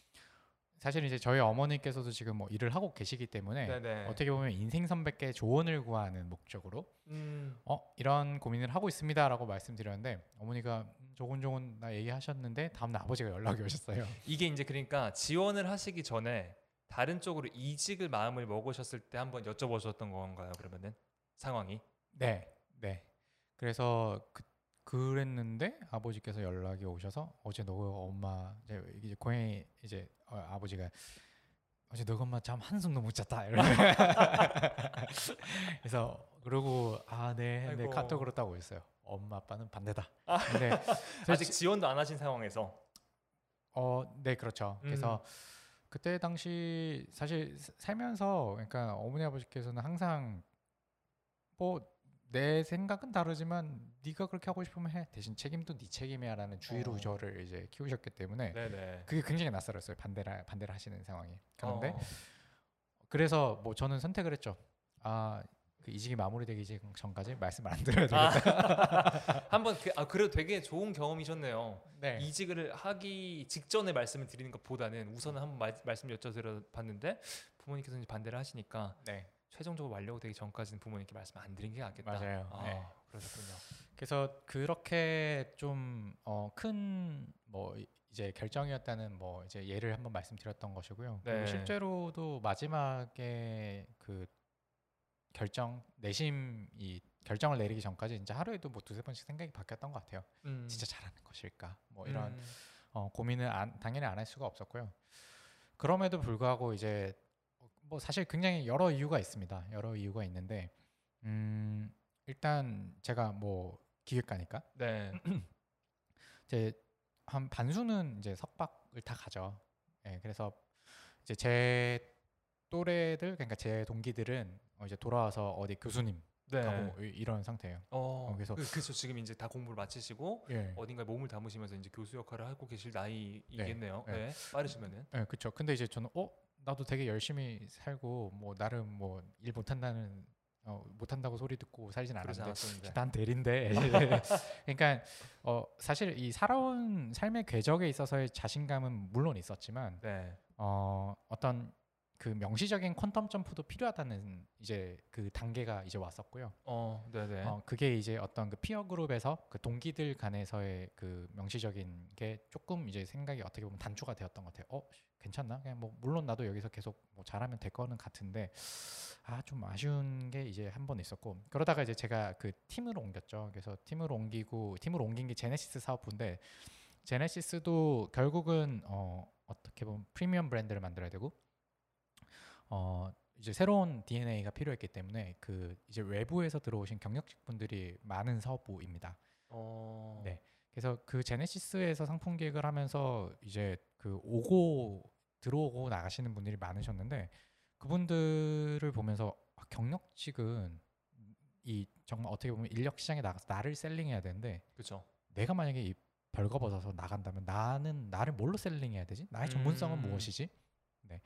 사실 이제 저희 어머니께서도 지금 뭐 일을 하고 계시기 때문에 네네. 어떻게 보면 인생 선배께 조언을 구하는 목적으로 음, 어 이런 고민을 하고 있습니다라고 말씀드렸는데 어머니가 음, 조곤조곤 나 얘기하셨는데 다음날 아버지가 연락이 오셨어요. 이게 이제 그러니까 지원을 하시기 전에 다른 쪽으로 이직을 마음을 먹으셨을 때 한번 여쭤보셨던 건가요? 그러면은 상황이? 네, 네. 그래서 그, 그랬는데 아버지께서 연락이 오셔서 어제 너 엄마 이제, 이제 고양이 이제 어, 아버지가 어제 너 엄마 잠 한숨도 못 잤다. 그래서 그러고 아네 했는데 아이고. 카톡으로 따고 있어요. 엄마 아빠는 반대다. 아. 근데 아직 지원도 안 하신 상황에서. 어, 네, 그렇죠. 음. 그래서 그때 당시 사실 사- 살면서 그러니까 어머니 아버지께서는 항상 뭐 내 생각은 다르지만 네가 그렇게 하고 싶으면 해 대신 책임도 네 책임이야라는 주의로 어. 저를 이제 키우셨기 때문에 네네. 그게 굉장히 낯설었어요 반대를 반대를 하시는 상황이 그런데 어. 그래서 뭐 저는 선택을 했죠 아 그 이직이 마무리되기 전- 전까지 말씀을 안 드려야 아. 되겠다 한번 그, 아 그래도 되게 좋은 경험이셨네요. 네 이직을 하기 직전에 말씀을 드리는 것보다는 우선은 한번 말, 말씀 여쭤드려 봤는데 부모님께서 이제 반대를 하시니까 네. 최종적으로 완료되기 전까지는 부모님께 말씀 안 드린 게 낫겠다. 맞아요. 아, 네. 그러셨군요. 그래서 그렇게 좀 큰뭐 이제 결정이었다는 뭐 이제 예를 한번 말씀드렸던 것이고요. 네. 실제로도 마지막에 그 결정 내심이 결정을 내리기 전까지 이제 하루에도 뭐 두세 번씩 생각이 바뀌었던 것 같아요. 음. 진짜 잘하는 것일까? 뭐 이런 음. 어, 고민을 안, 당연히 안 할 수가 없었고요. 그럼에도 불구하고 이제 뭐 사실 굉장히 여러 이유가 있습니다. 여러 이유가 있는데 음, 일단 제가 뭐 기획가니까 네. 이제 한 반수는 이제 석박을 다 가죠. 예, 그래서 이제 제 또래들 그러니까 제 동기들은 어, 이제 돌아와서 어디 교수님 네. 가고 이- 이런 상태예요. 어, 어, 그래서- 그, 그래서 지금 이제 다 공부를 마치시고 예. 어딘가에 몸을 담으시면서 이제 교수 역할을 하고 계실 나이이겠네요. 네. 네. 빠르시면은. 예, 그렇죠. 근데 이제 저는 어 나도 되게 열심히 살고 뭐 나름 뭐 일 못한다는 어, 못한다고 소리 듣고 살진 않았는데. 난 대리인데 그러니까 어, 사실 이 살아온 삶의 궤적에 있어서의 자신감은 물론 있었지만 네. 어, 어떤 그 명시적인 퀀텀 점프도 필요하다는 이제 그 단계가 이제 왔었고요. 어, 네네. 어, 그게 이제 어떤 그 피어 그룹에서 그 동기들 간에서의 그 명시적인 게 조금 이제 생각이 어떻게 보면 단초가 되었던 것 같아요. 어, 괜찮나? 그냥 뭐 물론 나도 여기서 계속 뭐 잘하면 될 거는 같은데 아 좀 아쉬운 게 이제 한 번 있었고 그러다가 이제 제가 그 팀으로 옮겼죠. 그래서 팀으로 옮기고 팀으로 옮긴 게 제네시스 사업부인데 제네시스도 결국은 어 어떻게 보면 프리미엄 브랜드를 만들어야 되고 어 이제 새로운 DNA가 필요했기 때문에 그 이제 외부에서 들어오신 경력직 분들이 많은 사업부입니다. 어. 네. 그래서 그 제네시스에서 상품 기획을 하면서 이제 그 오고 들어오고 나가시는 분들이 많으셨는데 그분들을 보면서 아, 경력직은 이 정말 어떻게 보면 인력 시장에 나가서 나를 셀링해야 되는데 그렇죠. 내가 만약에 이 벌거벗어서 나간다면 나는 나를 뭘로 셀링해야 되지? 나의 전문성은 음. 무엇이지? 네.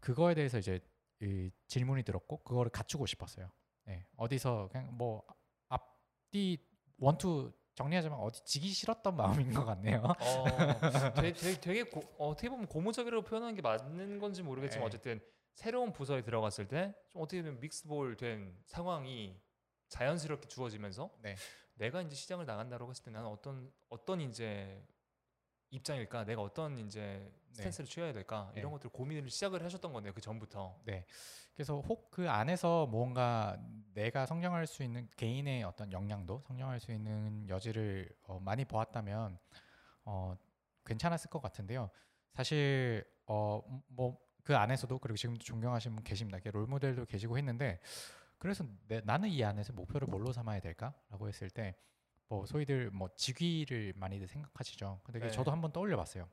그거에 대해서 이제 이 질문이 들었고 그거를 갖추고 싶었어요. 네. 어디서 그냥 뭐 앞뒤 원투 정리하자면 어디 지기 싫었던 마음인 것 같네요. 어, 되게, 되게, 되게 고, 어떻게 보면 고무적이라고 표현하는 게 맞는 건지 모르겠지만 네. 어쨌든 새로운 부서에 들어갔을 때 좀 어떻게 보면 믹스볼 된 상황이 자연스럽게 주어지면서 네. 내가 이제 시장을 나간다고 했을 때 나는 어떤 어떤 이제 입장일까 내가 어떤 이제 스탠스를 취해야 될까 이런 네. 것들 고민을 시작을 하셨던 건데요 그 전부터 네. 그래서 혹 그 안에서 뭔가 내가 성장할 수 있는 개인의 어떤 역량도 성장할 수 있는 여지를 어, 많이 보았다면 어, 괜찮았을 것 같은데요. 사실 어, 뭐 그 안에서도 그리고 지금도 존경하시는 분 계십니다. 롤 모델도 계시고 했는데 그래서 내, 나는 이 안에서 목표를 뭘로 삼아야 될까라고 했을 때 뭐 소위들 뭐 직위를 많이들 생각하시죠. 근데 네. 저도 한번 떠올려봤어요.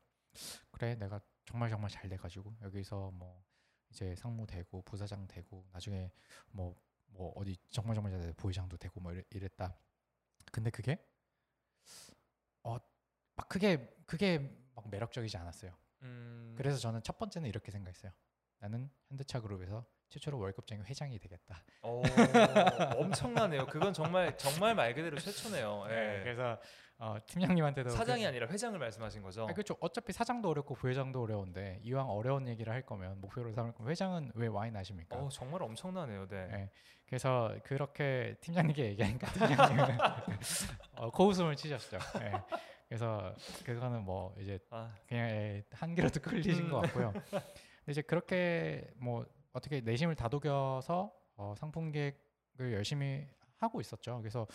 그래 내가 정말 정말 잘 돼가지고 여기서 뭐 이제 상무 되고 부사장 되고 나중에 뭐뭐 어디 정말 정말 잘 돼서 부회장도 되고 뭐 이랬, 이랬다. 근데 그게 어 막 그게 그게 막 매력적이지 않았어요. 음, 그래서 저는 첫 번째는 이렇게 생각했어요. 나는 현대차 그룹에서 최초로 월급쟁이 회장이 되겠다. 어, 엄청나네요 그건 정말 정말 말 그대로 최초네요 예. 네, 그래서 어, 팀장님한테도 사장이 그, 아니라 회장을 말씀하신 거죠 아니, 그렇죠. 어차피 사장도 어렵고 부회장도 어려운데 이왕 어려운 얘기를 할 거면 목표로 삼을 거면 회장은 왜 와인 하십니까? 어, 정말 엄청나네요 네. 네. 그래서 그렇게 팀장님께 얘기하니까 팀장님은 어, 코웃음을 치셨죠. 네. 그래서 그거는 뭐 이제 아, 그냥 예, 한 개라도 끌리신 음. 것 같고요. 이제 그렇게 뭐 어떻게 내심을 다독여서 어, 상품 계획을 열심히 하고 있었죠. 그래서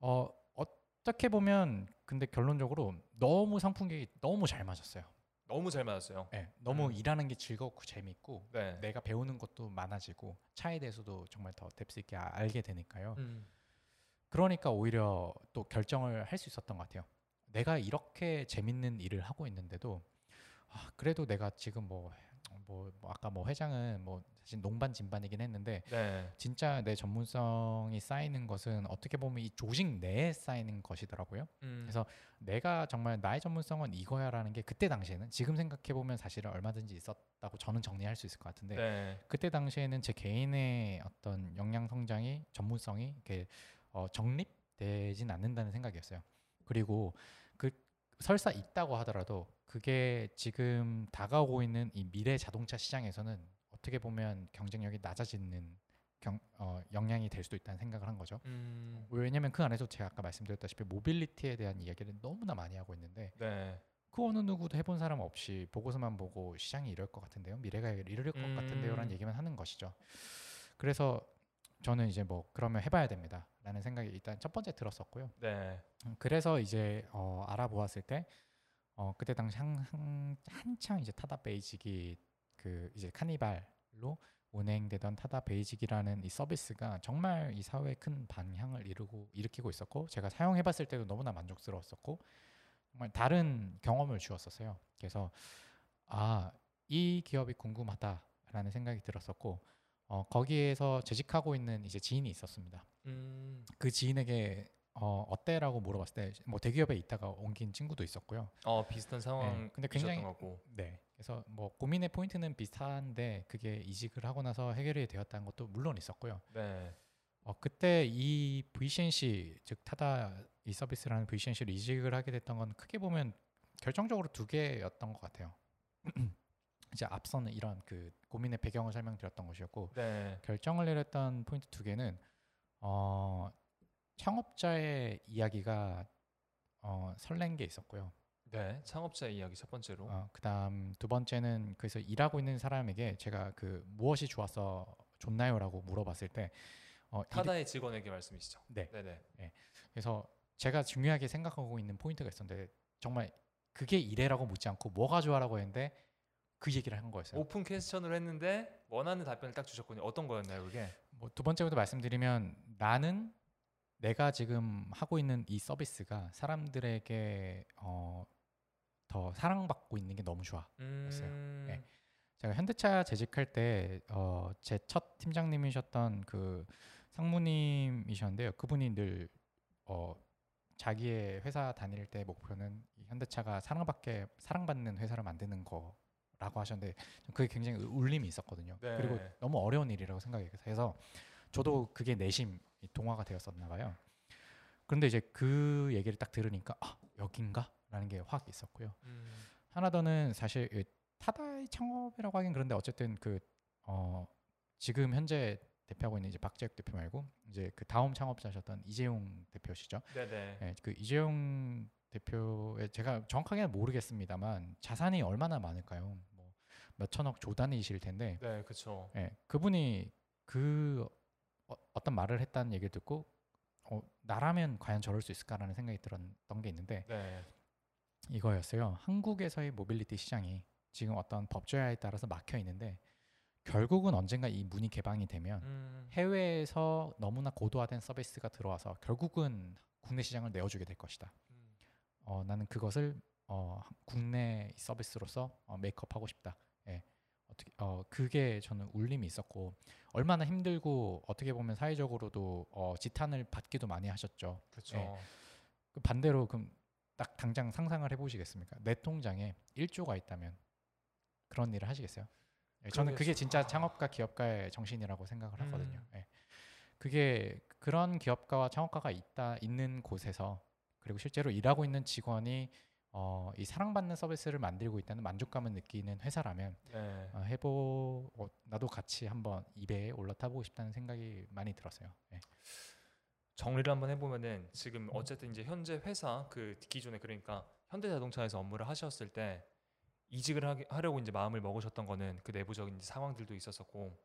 어, 어떻게 보면 근데 결론적으로 너무 상품 계획이 너무 잘 맞았어요. 너무 잘 맞았어요 예, 너무 음. 일하는 게 즐겁고 재밌고 네. 내가 배우는 것도 많아지고 차에 대해서도 정말 더 뎁스 있게 아- 알게 되니까요. 음. 그러니까 오히려 또 결정을 할 수 있었던 것 같아요. 내가 이렇게 재밌는 일을 하고 있는데도 아, 그래도 내가 지금 뭐, 뭐, 뭐 아까 뭐 회장은 뭐 사실 농반 진반이긴 했는데 네. 진짜 내 전문성이 쌓이는 것은 어떻게 보면 이 조직 내에 쌓이는 것이더라고요. 음. 그래서 내가 정말 나의 전문성은 이거야라는 게 그때 당시에는 지금 생각해 보면 사실은 얼마든지 있었다고 저는 정리할 수 있을 것 같은데 네. 그때 당시에는 제 개인의 어떤 역량 성장이 전문성이 이렇게 어, 정립되진 않는다는 생각이었어요. 그리고 그 설사 있다고 하더라도 그게 지금 다가오고 있는 이 미래 자동차 시장에서는 어떻게 보면 경쟁력이 낮아지는 경, 어, 역량이 될 수도 있다는 생각을 한 거죠. 음. 왜냐하면 그 안에서 제가 아까 말씀드렸다시피 모빌리티에 대한 이야기를 너무나 많이 하고 있는데 네. 그 어느 누구도 해본 사람 없이 보고서만 보고 시장이 이럴 것 같은데요, 미래가 이럴 것 음. 같은데요라는 얘기만 하는 것이죠. 그래서 저는 이제 뭐 그러면 해봐야 됩니다라는 생각이 일단 첫 번째 들었었고요. 네. 음, 그래서 이제 어, 알아보았을 때 어, 그때 당시 한, 한, 한창 이제 타다 베이직이 그 이제 카니발로 운행되던 타다 베이직이라는 이 서비스가 정말 이 사회에 큰 반향을 이루고 일으키고 있었고 제가 사용해봤을 때도 너무나 만족스러웠었고 정말 다른 경험을 주었었어요. 그래서 아 이 기업이 궁금하다라는 생각이 들었었고 어, 거기에서 재직하고 있는 이제 지인이 있었습니다. 음. 그 지인에게 어, 어때라고 물어봤을 때 뭐 대기업에 있다가 옮긴 친구도 있었고요. 어 비슷한 상황. 네, 근데 굉장히- 거고. 네. 그래서 뭐 고민의 포인트는 비슷한데 그게 이직을 하고 나서 해결이 되었다는 것도 물론 있었고요. 네. 어, 그때 이 VCNC 즉 타다 이 서비스라는 VCNC를 이직을 하게 됐던 건 크게 보면 결정적으로 두 개였던 것 같아요. 이제 앞서는 이런 그 고민의 배경을 설명드렸던 것이었고 네. 결정을 내렸던 포인트 두 개는 어, 창업자의 이야기가 어, 설렌 게 있었고요. 네. 창업자 이야기 첫 번째로. 어, 그다음 두 번째는 그래서 일하고 있는 사람에게 제가 그 무엇이 좋아서 좋나요라고 물어봤을 때 어, 일- 타다의 직원에게 말씀이시죠. 네. 네 네. 그래서 제가 중요하게 생각하고 있는 포인트가 있었는데 정말 그게 이래라고 묻지 않고 뭐가 좋아라고 했는데 그 얘기를 한 거였어요. open question으로 했는데 원하는 답변을 딱 주셨군요. 어떤 거였나요, 그게? 뭐 두 번째부터 말씀드리면 나는 내가 지금 하고 있는 이 서비스가 사람들에게 어, 더 사랑받고 있는 게 너무 좋아. 음, 네. 제가 현대차 재직할 때 어, 제 첫 팀장님이셨던 그 상무님이셨는데요. 그분이 늘 어, 자기의 회사 다닐 때 목표는 이 현대차가 사랑받게 사랑받는 회사를 만드는 거라고 하셨는데 그게 굉장히 울림이 있었거든요. 네. 그리고 너무 어려운 일이라고 생각해서 저도 그게 내심 이 동화가 되었었나 봐요. 그런데 이제 그 얘기를 딱 들으니까 아 여긴가라는 게 확 있었고요. 음, 하나 더는 사실 이 타다의 창업이라고 하긴 그런데 어쨌든 그 어, 지금 현재 대표하고 있는 이제 박재혁 대표 말고 이제 그 다음 창업자셨던 이재용 대표시죠. 네네. 예, 그 이재용 대표의 제가 정확하게는 모르겠습니다만 자산이 얼마나 많을까요? 뭐 몇천억 조단위실 텐데 네, 그렇죠. 예, 그분이 그 어, 어떤 말을 했다는 얘기를 듣고 어, 나라면 과연 저럴 수 있을까라는 생각이 들었던 게 있는데 네. 이거였어요. 한국에서의 모빌리티 시장이 지금 어떤 법제화에 따라서 막혀 있는데 결국은 언젠가 이 문이 개방이 되면 음, 해외에서 너무나 고도화된 서비스가 들어와서 결국은 국내 시장을 내어주게 될 것이다. 음, 어, 나는 그것을 어, 국내 서비스로서 어, 메이크업하고 싶다. 예. 어떻게 어 그게 저는 울림이 있었고 얼마나 힘들고 어떻게 보면 사회적으로도 어, 지탄을 받기도 많이 하셨죠. 그렇죠. 네. 그 반대로 그럼 딱 당장 상상을 해보시겠습니까? 내 통장에 1조가 있다면 그런 일을 하시겠어요? 예, 저는 그게. 진짜 창업가 기업가의 정신이라고 생각을 하거든요. 음. 예. 그게 그런 기업가와 창업가가 있다 있는 곳에서 그리고 실제로 일하고 있는 직원이 어, 이 사랑받는 서비스를 만들고 있다는 만족감을 느끼는 회사라면 네. 어, 해보 어, 나도 같이 한번 입에 올라타보고 싶다는 생각이 많이 들었어요. 예. 정리를 한번 해보면은 지금 어쨌든 이제 현재 회사 그 기존에 그러니까 현대자동차에서 업무를 하셨을 때 이직을 하게, 하려고 이제 마음을 먹으셨던 거는 그 내부적인 상황들도 있었었고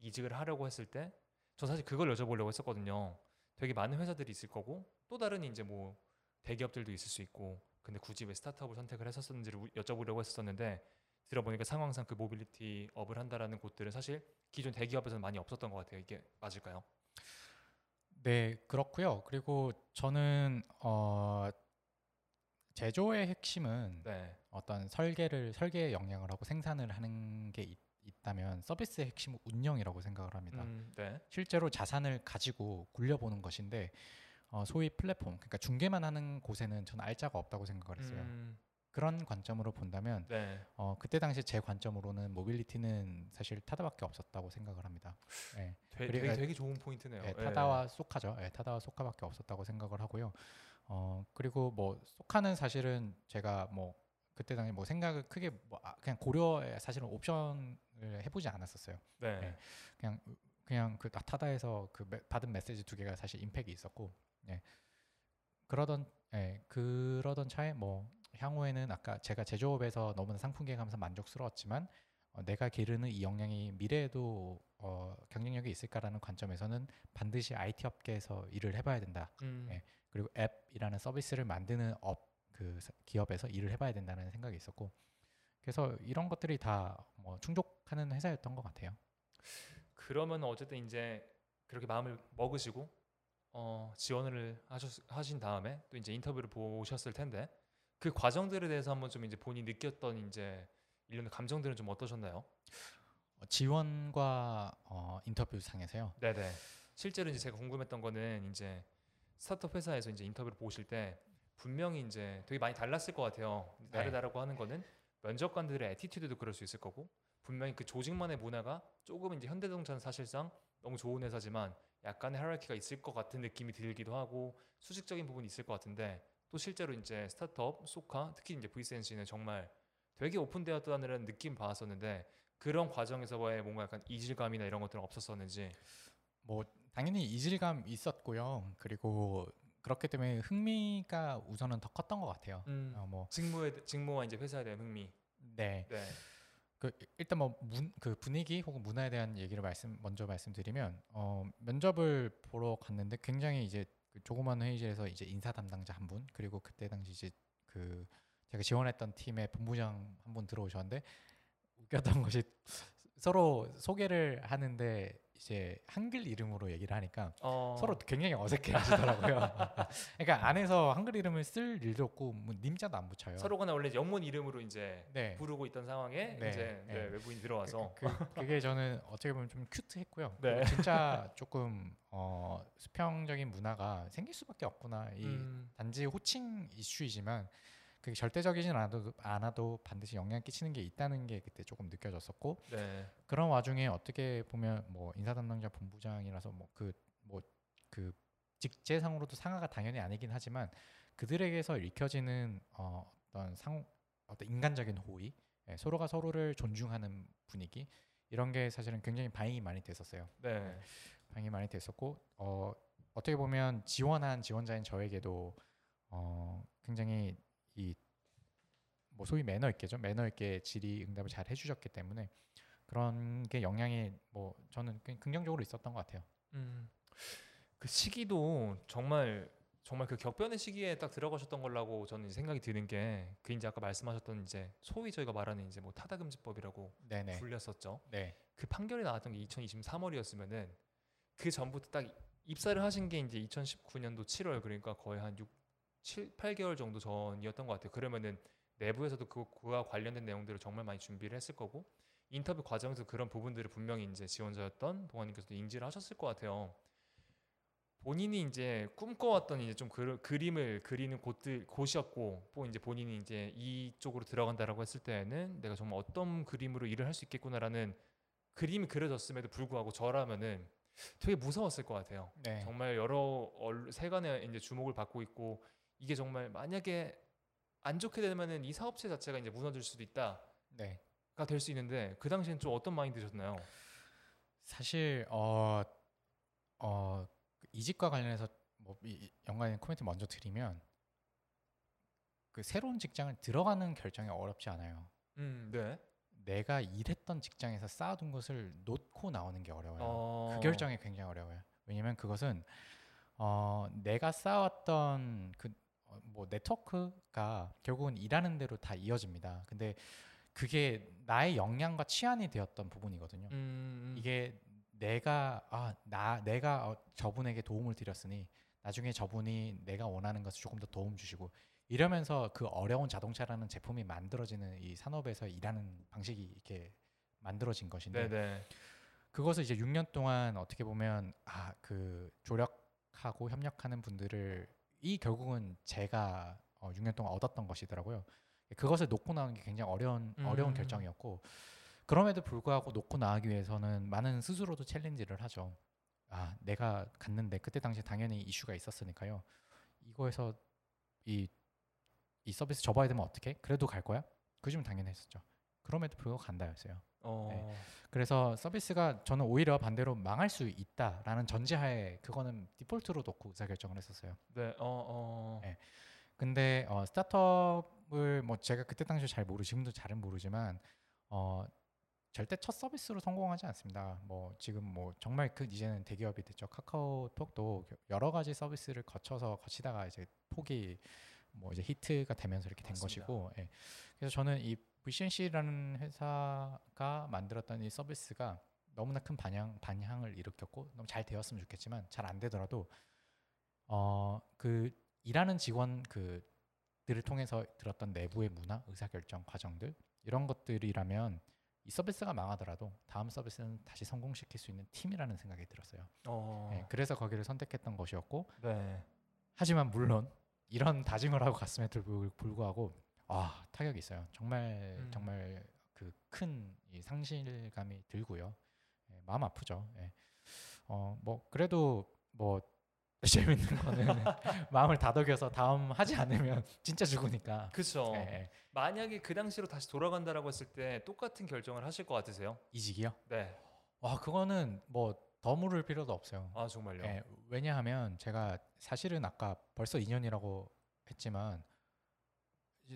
이직을 하려고 했을 때 저 사실 그걸 여쭤보려고 했었거든요. 되게 많은 회사들이 있을 거고 또 다른 이제 뭐 대기업들도 있을 수 있고 근데 굳이 왜 스타트업을 선택을 했었는지를 우- 여쭤보려고 했었는데 들어보니까 상황상 그 모빌리티 업을 한다라는 곳들은 사실 기존 대기업에서는 많이 없었던 것 같아요. 이게 맞을까요? 네, 그렇고요. 그리고 저는 어, 제조의 핵심은 네. 어떤 설계를 설계에 영향을 하고 생산을 하는 게 있, 있다면 서비스의 핵심은 운영이라고 생각을 합니다. 음, 네. 실제로 자산을 가지고 굴려보는 것인데 어, 소위 플랫폼, 그러니까 중개만 하는 곳에는 저는 알짜가 없다고 생각을 했어요. 음, 그런 관점으로 본다면 네. 어, 그때 당시 제 관점으로는 모빌리티는 사실 타다밖에 없었다고 생각을 합니다. 예. 되게, 그리고- 되게, 되게 좋은 포인트네요. 예, 예. 타다와 소카죠. 예, 타다와 소카밖에 없었다고 생각을 하고요. 어 그리고 뭐 소카는 사실은 제가 뭐 그때 당시 뭐 생각을 크게 뭐 아, 그냥 고려에 사실은 옵션을 해보지 않았었어요. 네. 예. 그냥 그냥 그 타다에서 그 메- 받은 메시지 두 개가 사실 임팩이 있었고, 예. 그러던 예, 그러던 차에 뭐 향후에는 아까 제가 제조업에서 너무나 상품 계획하면서 만족스러웠지만 어, 내가 기르는 이 역량이 미래에도 어, 경쟁력이 있을까라는 관점에서는 반드시 IT 업계에서 일을 해봐야 된다. 음, 예. 그리고 앱이라는 서비스를 만드는 업 그 기업에서 일을 해봐야 된다는 생각이 있었고, 그래서 이런 것들이 다 뭐 충족하는 회사였던 것 같아요. 그러면 어쨌든 이제 그렇게 마음을 먹으시고 어, 지원을 하셨, 하신 다음에 또 이제 인터뷰를 보셨을 텐데 그 과정들에 대해서 한번 좀 이제 본인이 느꼈던 이제 일련의 감정들은 좀 어떠셨나요? 어, 지원과 어, 인터뷰 상에서요. 네네. 실제로 이제 제가 궁금했던 거는 이제 스타트업 회사에서 이제 인터뷰를 보실 때 분명히 이제 되게 많이 달랐을 것 같아요. 네. 다르다라고 하는 거는 면접관들의 애티튜드도 그럴 수 있을 거고 분명히 그 조직만의 문화가 조금 이제 현대자동차는 사실상 너무 좋은 회사지만 약간의 하이라키가 있을 것 같은 느낌이 들기도 하고 수직적인 부분이 있을 것 같은데 또 실제로 이제 스타트업, 소카, 특히 이제 VCNC는 정말 되게 오픈되었다는 느낌 받았었는데 그런 과정에서의 뭔가 약간 이질감이나 이런 것들은 없었었는지 뭐 당연히 이질감 있었고요. 그리고 그렇기 때문에 흥미가 우선은 더 컸던 것 같아요. 음. 어, 뭐 직무에 직무와 이제 회사에 대한 흥미. 네. 네. 그 일단 뭐그 분위기 혹은 문화에 대한 얘기를 말씀 먼저 말씀드리면 어, 면접을 보러 갔는데 굉장히 이제 그 조그만 회의실에서 이제 인사 담당자 한 분 그리고 그때 당시 이제 그 제가 지원했던 팀의 본부장 한 분 들어오셨는데 웃겼던 것이 서로 소개를 하는데 이제 한글 이름으로 얘기를 하니까 어, 서로 굉장히 어색해하시더라고요. 그러니까 안에서 한글 이름을 쓸 일도 없고 뭐 님자도 안 붙여요. 서로가 원래 영문 이름으로 이제 네. 부르고 있던 상황에 네, 이제 네, 네. 외부인 들어와서 그, 그, 게 저는 어떻게 보면 좀 큐트했고요. 네. 진짜 조금 어, 수평적인 문화가 생길 수밖에 없구나. 이 음, 단지 호칭 이슈이지만 그게 절대적이진 않아도, 않아도 반드시 영향 끼치는 게 있다는 게 그때 조금 느껴졌었고 네. 그런 와중에 어떻게 보면 뭐 인사 담당자 본부장이라서 뭐 그 뭐 그 직제상으로도 상하가 당연히 아니긴 하지만 그들에게서 읽혀지는 어, 어떤 상 어떤 인간적인 호의 예, 서로가 서로를 존중하는 분위기 이런 게 사실은 굉장히 반영이 많이 됐었어요. 네. 반영이 많이 됐었고 어, 어떻게 보면 지원한 지원자인 저에게도 어, 굉장히 이 뭐 소위 매너 있게죠 매너 있게 질의 응답을 잘 해주셨기 때문에 그런 게 영향이 뭐 저는 굉- 긍정적으로 있었던 것 같아요. 음. 그 시기도 정말 정말 그 격변의 시기에 딱 들어가셨던 걸라고 저는 생각이 드는 게 그 이제 아까 말씀하셨던 이제 소위 저희가 말하는 이제 뭐 타다금지법이라고 네네. 불렸었죠. 네. 그 판결이 나왔던 게 2023월이었으면은 그 전부터 딱 입사를 하신 게 이제 2019년도 7월 그러니까 거의 한 6, 7, 8개월 정도 전이었던 것 같아요. 그러면은 내부에서도 그, 그와 관련된 내용들을 정말 많이 준비를 했을 거고 인터뷰 과정에서 그런 부분들을 분명히 이제 지원자였던 동아님께서도 인지를 하셨을 것 같아요. 본인이 이제 꿈꿔왔던 이제 좀 그, 그림을 그리는 곳들 곳이었고 또 이제 본인이 이제 이쪽으로 들어간다라고 했을 때에는 내가 정말 어떤 그림으로 일을 할 수 있겠구나라는 그림이 그려졌음에도 불구하고 저라면은 되게 무서웠을 것 같아요. 네. 정말 여러 얼- 세간의 이제 주목을 받고 있고 이게 정말 만약에 안 좋게 되면은 이 사업체 자체가 이제 무너질 수도 있다가 네. 될수 있는데 그 당시엔 좀 어떤 마인드 드셨나요? 사실 어, 어, 이직과 관련해서 뭐 이- 연관된 코멘트 먼저 드리면 그 새로운 직장을 들어가는 결정이 어렵지 않아요. 음, 네. 내가 일했던 직장에서 쌓아둔 것을 놓고 나오는 게 어려워요. 어, 그 결정이 굉장히 어려워요. 왜냐면 그것은 어, 내가 쌓았던 그 뭐 네트워크가 결국은 일하는 대로 다 이어집니다. 근데 그게 나의 역량과 치안이 되었던 부분이거든요. 음, 이게 내가 아 나 내가 어, 저분에게 도움을 드렸으니 나중에 저분이 내가 원하는 것을 조금 더 도움 주시고 이러면서 그 어려운 자동차라는 제품이 만들어지는 이 산업에서 일하는 방식이 이렇게 만들어진 것인데 네네. 그것을 이제 6년 동안 어떻게 보면 아 그 조력하고 협력하는 분들을 이 결국은 제가 어, 6년 동안 얻었던 것이더라고요. 그것을 놓고 나오는 게 굉장히 어려운 어려운 음. 결정이었고 그럼에도 불구하고 놓고 나가기 위해서는 많은 스스로도 챌린지를 하죠. 아 내가 갔는데 그때 당시에 당연히 이슈가 있었으니까요. 이거에서 이, 이 서비스 접어야 되면 어떻게? 그래도 갈 거야? 그쯤 당연히 했었죠. 그럼에도 불구하고 간다였어요. 어, 네. 그래서 서비스가 저는 오히려 반대로 망할 수 있다라는 전제하에 그거는 디폴트로 놓고 의사결정을 했었어요. 네. 어, 어. 네. 근데 어, 스타트업을 뭐 제가 그때 당시 잘 모르 지금도 잘은 모르지만 어, 절대 첫 서비스로 성공하지 않습니다. 뭐 지금 뭐 정말 그 이제는 대기업이 됐죠. 카카오톡도 여러 가지 서비스를 거쳐서 거치다가 이제 폭이 뭐 이제 히트가 되면서 이렇게 된 맞습니다. 것이고, 예. 그래서 저는 이 VCNC라는 회사가 만들었던 이 서비스가 너무나 큰 반향 반향을 일으켰고 너무 잘 되었으면 좋겠지만 잘 안 되더라도 어 그 일하는 직원 그들을 통해서 들었던 내부의 문화, 의사결정 과정들 이런 것들이라면 이 서비스가 망하더라도 다음 서비스는 다시 성공시킬 수 있는 팀이라는 생각이 들었어요. 어. 예, 그래서 거기를 선택했던 것이었고 네. 하지만 물론 이런 다짐을 하고 갔음에도 불- 불구하고 아 타격이 있어요. 정말 음. 정말 그 큰 상실감이 들고요. 예, 마음 아프죠. 예. 어뭐 그래도 뭐 재밌는 거는 마음을 다독여서 다음 하지 않으면 진짜 죽으니까. 그렇죠. 예, 예. 만약에 그 당시로 다시 돌아간다라고 했을 때 똑같은 결정을 하실 것 같으세요? 이직이요? 네. 와 그거는 뭐 더 물을 필요도 없어요. 아 정말요. 예, 왜냐하면 제가 사실은 아까 벌써 2년이라고 했지만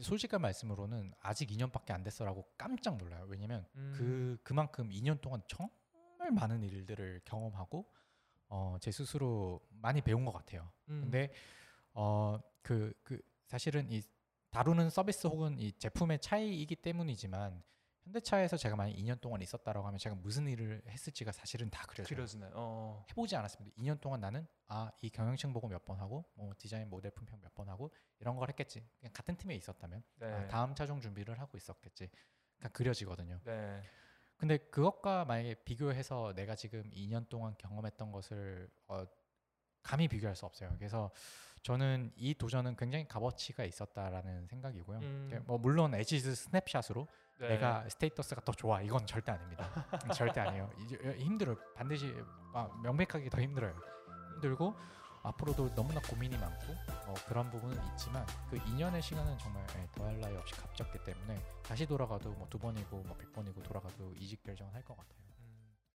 솔직한 말씀으로는 아직 2년밖에 안 됐어라고 깜짝 놀라요. 왜냐면 음. 그 그만큼 2년 동안 정말 많은 일들을 경험하고 어, 제 스스로 많이 배운 것 같아요. 음. 근데 어그그 사실은 이 다루는 서비스 혹은 이 제품의 차이이기 때문이지만 현대차에서 제가 만약 2년 동안 있었다라고 하면 제가 무슨 일을 했을지가 사실은 다 그려져요. 그려지나요? 어. 해보지 않았습니다. 2년 동안 나는 아 이 경영층 보고 몇 번 하고 뭐 디자인 모델 품평 몇 번 하고 이런 걸 했겠지. 그냥 같은 팀에 있었다면 네. 아, 다음 차종 준비를 하고 있었겠지. 그냥 그려지거든요. 네. 근데 그것과 만약에 비교해서 내가 지금 2년 동안 경험했던 것을 어, 감히 비교할 수 없어요. 그래서 저는 이 도전은 굉장히 값어치가 있었다라는 생각이고요. 음. 뭐 물론 에지즈 스냅샷으로 네. 내가 스테이터스가 더 좋아 이건 절대 아닙니다. 절대 아니에요. 이제 힘들어요. 반드시 아, 명백하게 더 힘들어요. 힘들고 앞으로도 너무나 고민이 많고 뭐 그런 부분은 있지만 그 2년의 시간은 정말 예, 더할 나위 없이 값졌기 때문에 다시 돌아가도 뭐 두 번이고 뭐백 번이고 돌아가도 이직 결정을 할것 같아요.